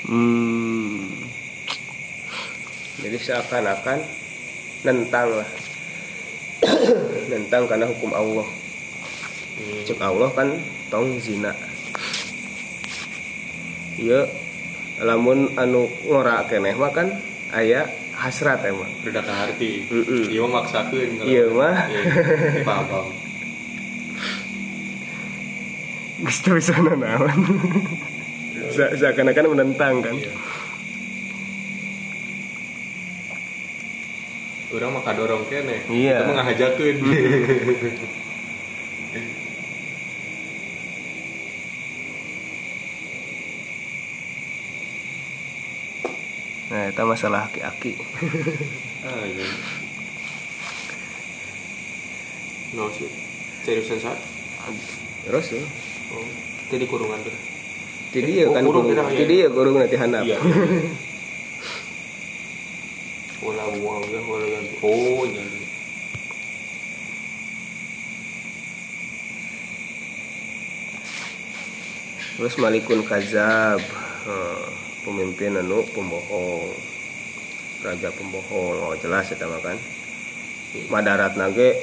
hmm. jadi seakan-akan nentang lah nentang karena hukum Allah Hmm. cek Allah kan tong zina iya lamun anu ngora keneh mah kan aya hasrat emang ke hati. Iya mah maksakeun Iya mah. Iya, Paham. Gusto bisa nanawan Se- seakan-akan menentang kan Iya. Orang mah kadorong kene. Iya. Kita mah ngahajakeun. nah itu masalah aki-aki ah iya. No sih. Seriusan saat. terus tuh Oh. Jadi kurungan tuh. jadi ya kan Oh, kurung kurung kita, iya. jadi ya kurung nanti handap Iya. Wala buang ya, terus malikun kazab Hmm, pemimpin anu pembohong. Raja pembohong oh jelas mah kan? Madarat nage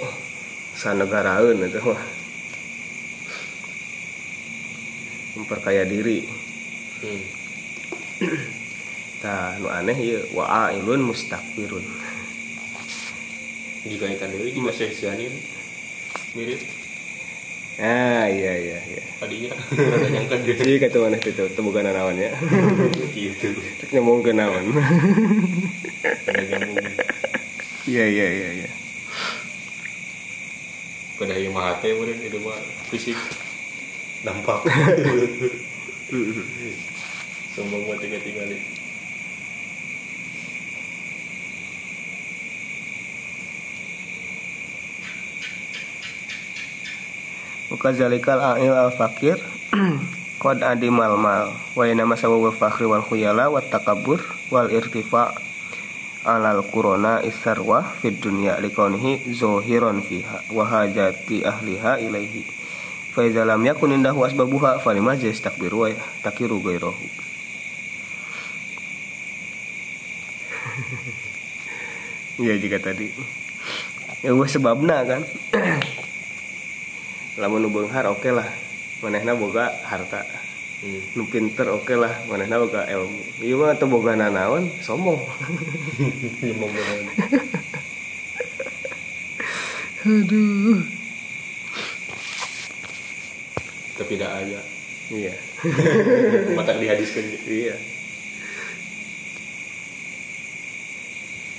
sanegaraeun eta mah memperkaya diri. Hmm. tah nu aneh ieu wa ailun mustakbirun Dikaitan deui juga sesianin mirip. Ah iya iya iya. Tadinya. Rada nyangka dia Iya kata mana itu tuh bukan naon ya. Gitu. Nyambung ke nyambung. Iya iya iya iya. Pada yang mahate mungkin itu mah fisik. Dampak sombong mah tiga tinggalin Muka zalikal a'il al fakir Qad adimal mal Wa ina masawul fakhri wal khuyala Wa takabur wal irtifa Alal kurona isarwa Fid dunya likonihi Zohiron fiha Wa hajati ahliha ilaihi. Faiza lam yakun indahu asbabuha Falima jastakbiru wa takiru gairahu Iya jika tadi. Ya sebabna kan lamun nu beunghar oke lah. Manehna boga harta. Hmm. nu pinter oke lah. Manehna boga ilmu. Ieu mah teu boga nanaon sombong banget aduh. Tapi tidak aja iya. Mata dihadiskan iya.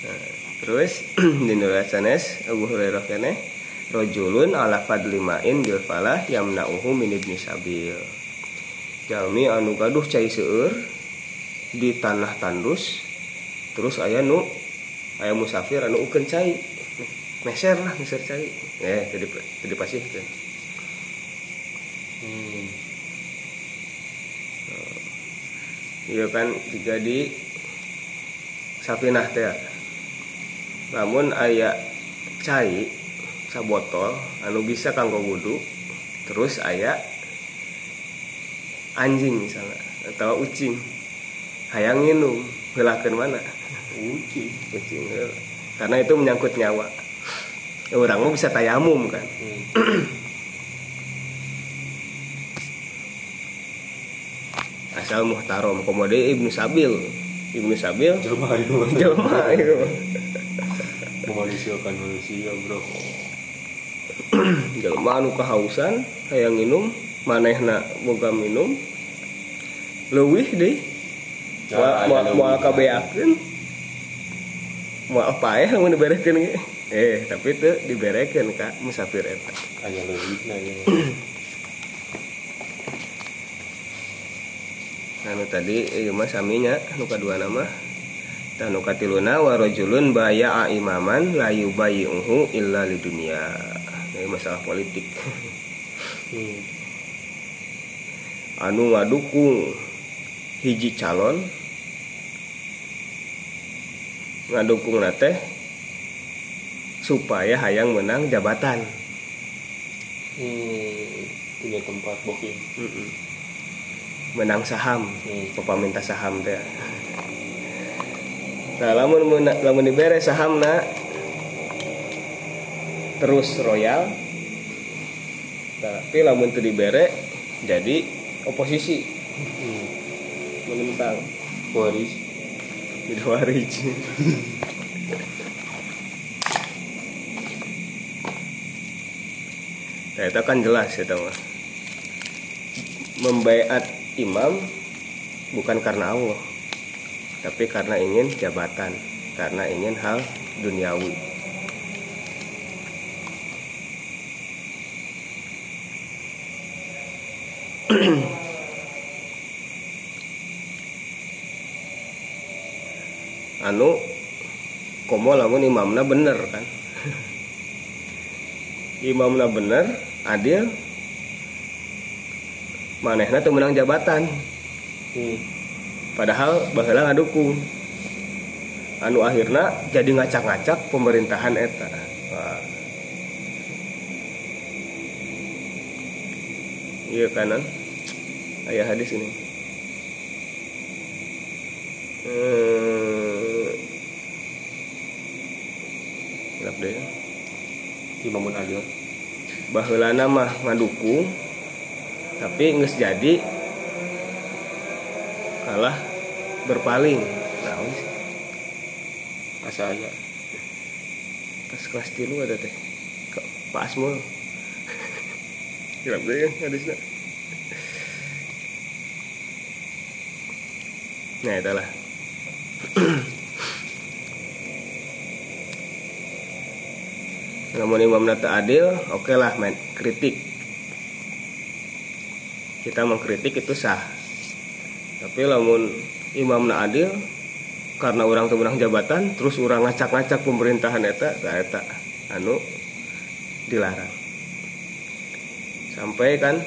Nah, terus di nurat sanes Abu Hurairah kene rojulun ala fadlimain bil falah yamna'uhu min ibni sabil. Jalmi anu gaduh cai seueur di tanah tandus terus aya nu aya musafir anu ukeun cai. Meser lah meser cai. Eh jadi jadi pasihkeun hmm. iya kan jika di sapinah teh. Namun aya cai sabotol anu bisa kanggo wudhu terus aya anjing misalnya atau ucing. Hayang minum helakeun mana? Uci kucing heula. karena itu menyangkut nyawa. Orang mah bisa tayamum kan. Hmm. asal muhtarom komode ibnu sabil. Ibnu sabil? Jelma itu jelma itu memanusiakan manusia bro jelma anu kahausan hayang minum manehna boga minum leuwih deh. Mau aya mau leuwih. kabeakeun. Mau apa ya mau diberekeun ge? Eh tapi itu diberekeun ka musafir eta. Hanya lebih nanya anu tadi ieu mah saminya nu kadua nama tah nu katiluna wa rajulun baya'a imaman la yubayyi'uhu illa lidunya masalah politik hmm. anu ngadukung hiji calon ngadukung nate supaya hayang menang jabatan Hmm. punya tempat booking menang saham Hmm. peminta saham teh nah lamun lamun dibere saham na terus royal. Tapi lamun itu dibere jadi oposisi. Hmm. menentang. Waris. Jadi waris. Nah itu kan jelas itu mah. Membaiat imam bukan karena Allah tapi karena ingin jabatan karena ingin hal duniawi anu komo lamun imamna bener kan? Imamna bener adil manehna teu menang jabatan. Hmm. padahal baheula ngadukung anu akhirna jadi ngacak-ngacak pemerintahan eta. Iya kanan. Ayah hadis ini. Hmm. Gelap deh imamun adil baheulana mah ngadukung tapi nges jadi kalah berpaling. Nah wis. asa aja pas kelas tilu ada teh. Ke Pak Asmul Gelap deh kan hadisnya nah itulah namun imam nata adil oke lah main kritik. Kita mengkritik itu sah. Tapi lamun imam na adil karena orang tuh menang jabatan terus orang ngacak-ngacak pemerintahan eta eta anu dilarang. Sampai kan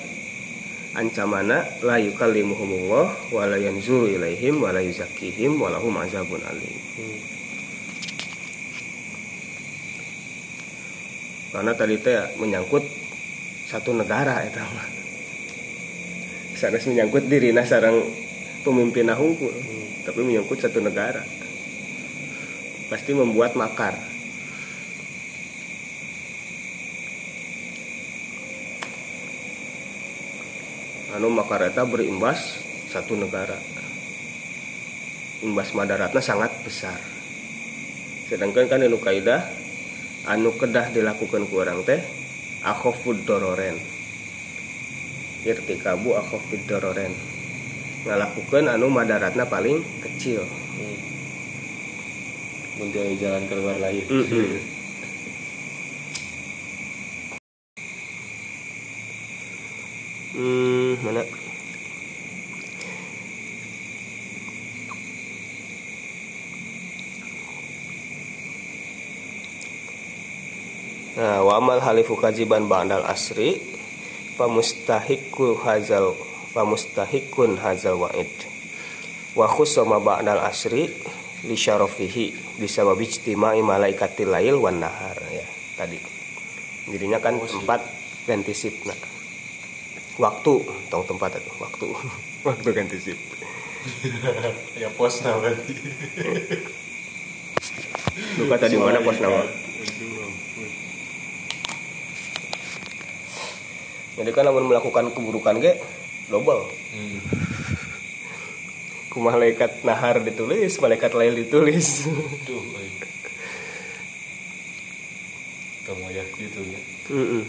ancamana la yukallimuhumullah wa la yanzuru ilaihim wa la yuzakkihim wa lahum azabun alim. Hmm. Karena tadi teh menyangkut satu negara eta mah. Sanes menyangkut dirina sarang pemimpin hungkul tapi menyangkut satu negara. Pasti membuat makar. Anu makar eta berimbas satu negara. Imbas madaratna sangat besar. Sedangkan kan anu kaidah anu kedah dilakukan ku orang teh akhofud dororen irtikabu akhafid dororen ngalakukan anu madaratna paling kecil hmm. mencari jalan keluar lain Mm-mm. Hmm, mana? Nah, wa amal halifu kajiban ba'dal asri pamustahikul hazal pamustahikun hazal wa'id. Wa khussama ba'dal asri li syarafihi bisabab ijtima'i malaikatil lail wan nahar ya tadi. Jadinya kan tempat ganti sip nah. Waktu tong tempat itu waktu. Waktu ganti sip ya pos nah berarti luka tadi mana pos nama jadi kan namun melakukan keburukan ge double hmm. ku malaikat nahar ditulis malaikat lail ditulis Duh. Kamu ya gitu ya. Mm-mm.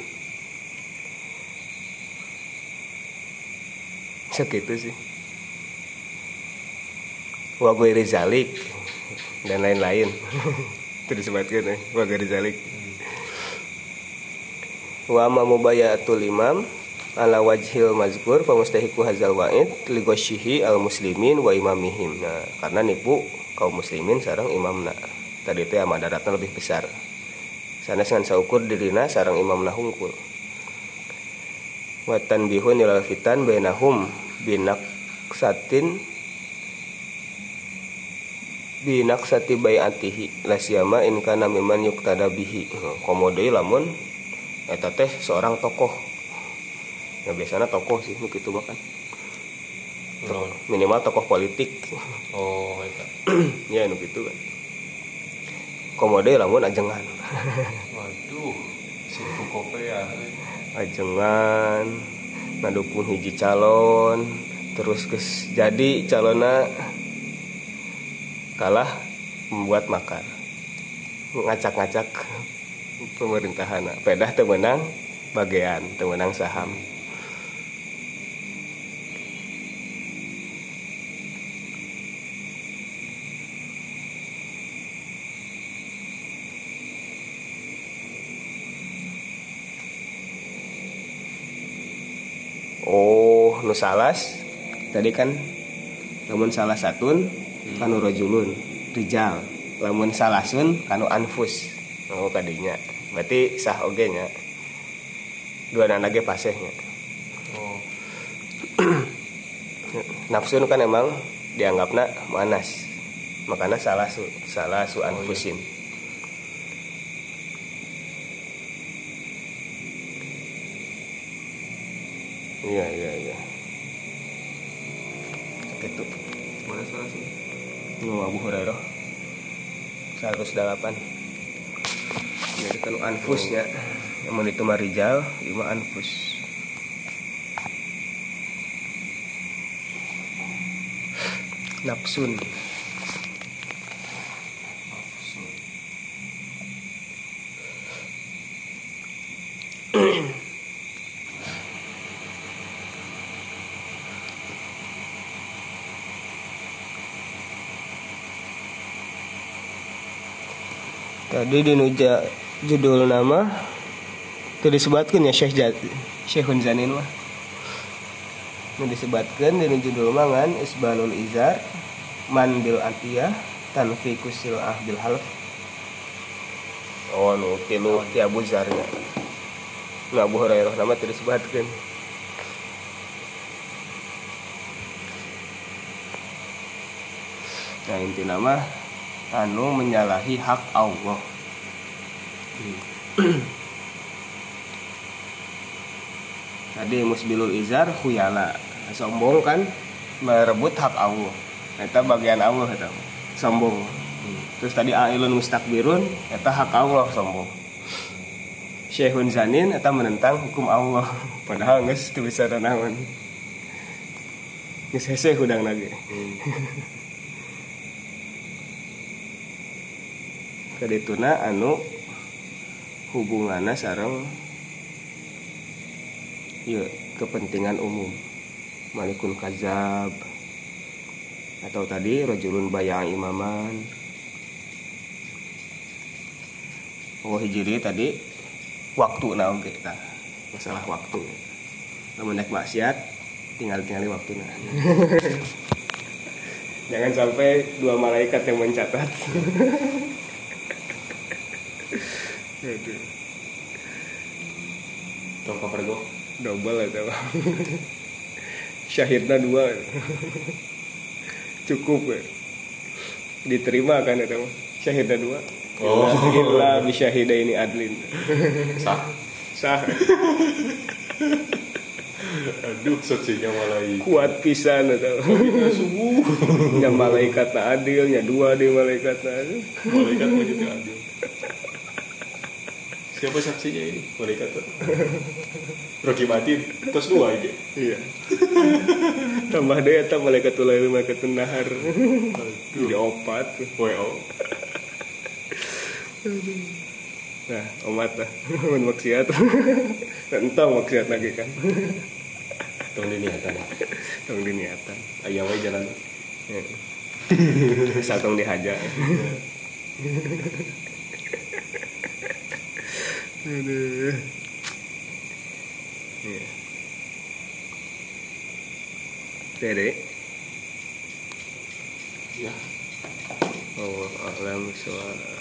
segitu sih wa ghairi zalik dan lain-lain itu disebutkan ya wa ghairi zalik wa ma mubayatul imam ala wajhil mazkur fa mustahiqu hadzal wa'id li al muslimin wa imamihim. Nah karena nipu kaum muslimin sareng imamna tadi itu ya madaratna lebih besar. Sana dengan saukur dirina sarang imamna hungkul. Watan bihun ilal fitan bainahum binak satin binak sati bayatihi lasiyama in kana miman yuktada bihi. Komodo lamun eta teh seorang tokoh. Ya biasanya tokoh sih kitu makan Naon? minimal tokoh politik. Oh, eta. ya nu gitu kan. Komodo lamun ajengan. Waduh, si Fukope ya. ajengan ngadukung hiji calon terus kes jadi calona kalah membuat makar. Ngacak-ngacak pemerintahan. Pedah temenang bagian temenang saham. Oh, nu salas? Tadi kan lamun salah satun kanu rajulun rijal. Lamun salasun kanu anfus. Oh kadinya berarti sah oge nya. Dua anak lagi pasehnya Oh, nafsun kan emang dianggapna manas. Makanya salah su salah su anfusin iya. iya iya gitu mana salah sih? Nu Abu Hurairah. 108 Kan anfusnya Yang itu marijal Lima anfus. Nafsun Tadi di nuja judul nama itu disebutkan ya Syekh Jat Syekhun Zanin mah. Nu disebutkan di nu judul mangan isbalul izar man bil atiyah tanfiku silah bil. Oh nu tilu ti Abu Zarnya. Nu Abu Hurairah nama teu disebutkan. Nah inti nama anu menyalahi hak Allah. Tadi musbilul izar khuyala sombong kan merebut hak Allah. Eta bagian Allah eta sombong. Terus tadi ailun mustakbirun eta hak Allah sombong. Syekhun zanin eta menentang hukum Allah. Padahal geus teu bisa naon. Geus hese hudang lagi. Kadituna anu hubunganna sareng ya kepentingan umum. Malikun kazab atau tadi rojulun bayang imaman. Oh hijri tadi waktu nah oke nah, masalah waktu. Namun naik maksiat tinggal tinggali waktu nah jangan sampai dua malaikat yang mencatat Aduh, tong cover go double itu. Syahidnya dua. Cukup ya. diterima kan itu. Mah. syahidnya dua. Oh. illa bisyahida ini adlin. Sah. Sah. Aduh saksinya malah kuat pisan itu. Subuh. Nya malaikat tak adil nya dua di malaikat adil. Malaikat mau jadi adil siapa saksinya ini? Malaikat Rocky Matin terus dua ini. Iya. Tambah deh tak malaikat lain malaikat nahar. Jadi opat. WO nah omat lah. Mun maksiat. Entong maksiat lagi kan. Tong diniatan tong diniatan ayah wae jalan. Ya. asal tong dihajar aduh. Iya. Dede ya Allah alam suara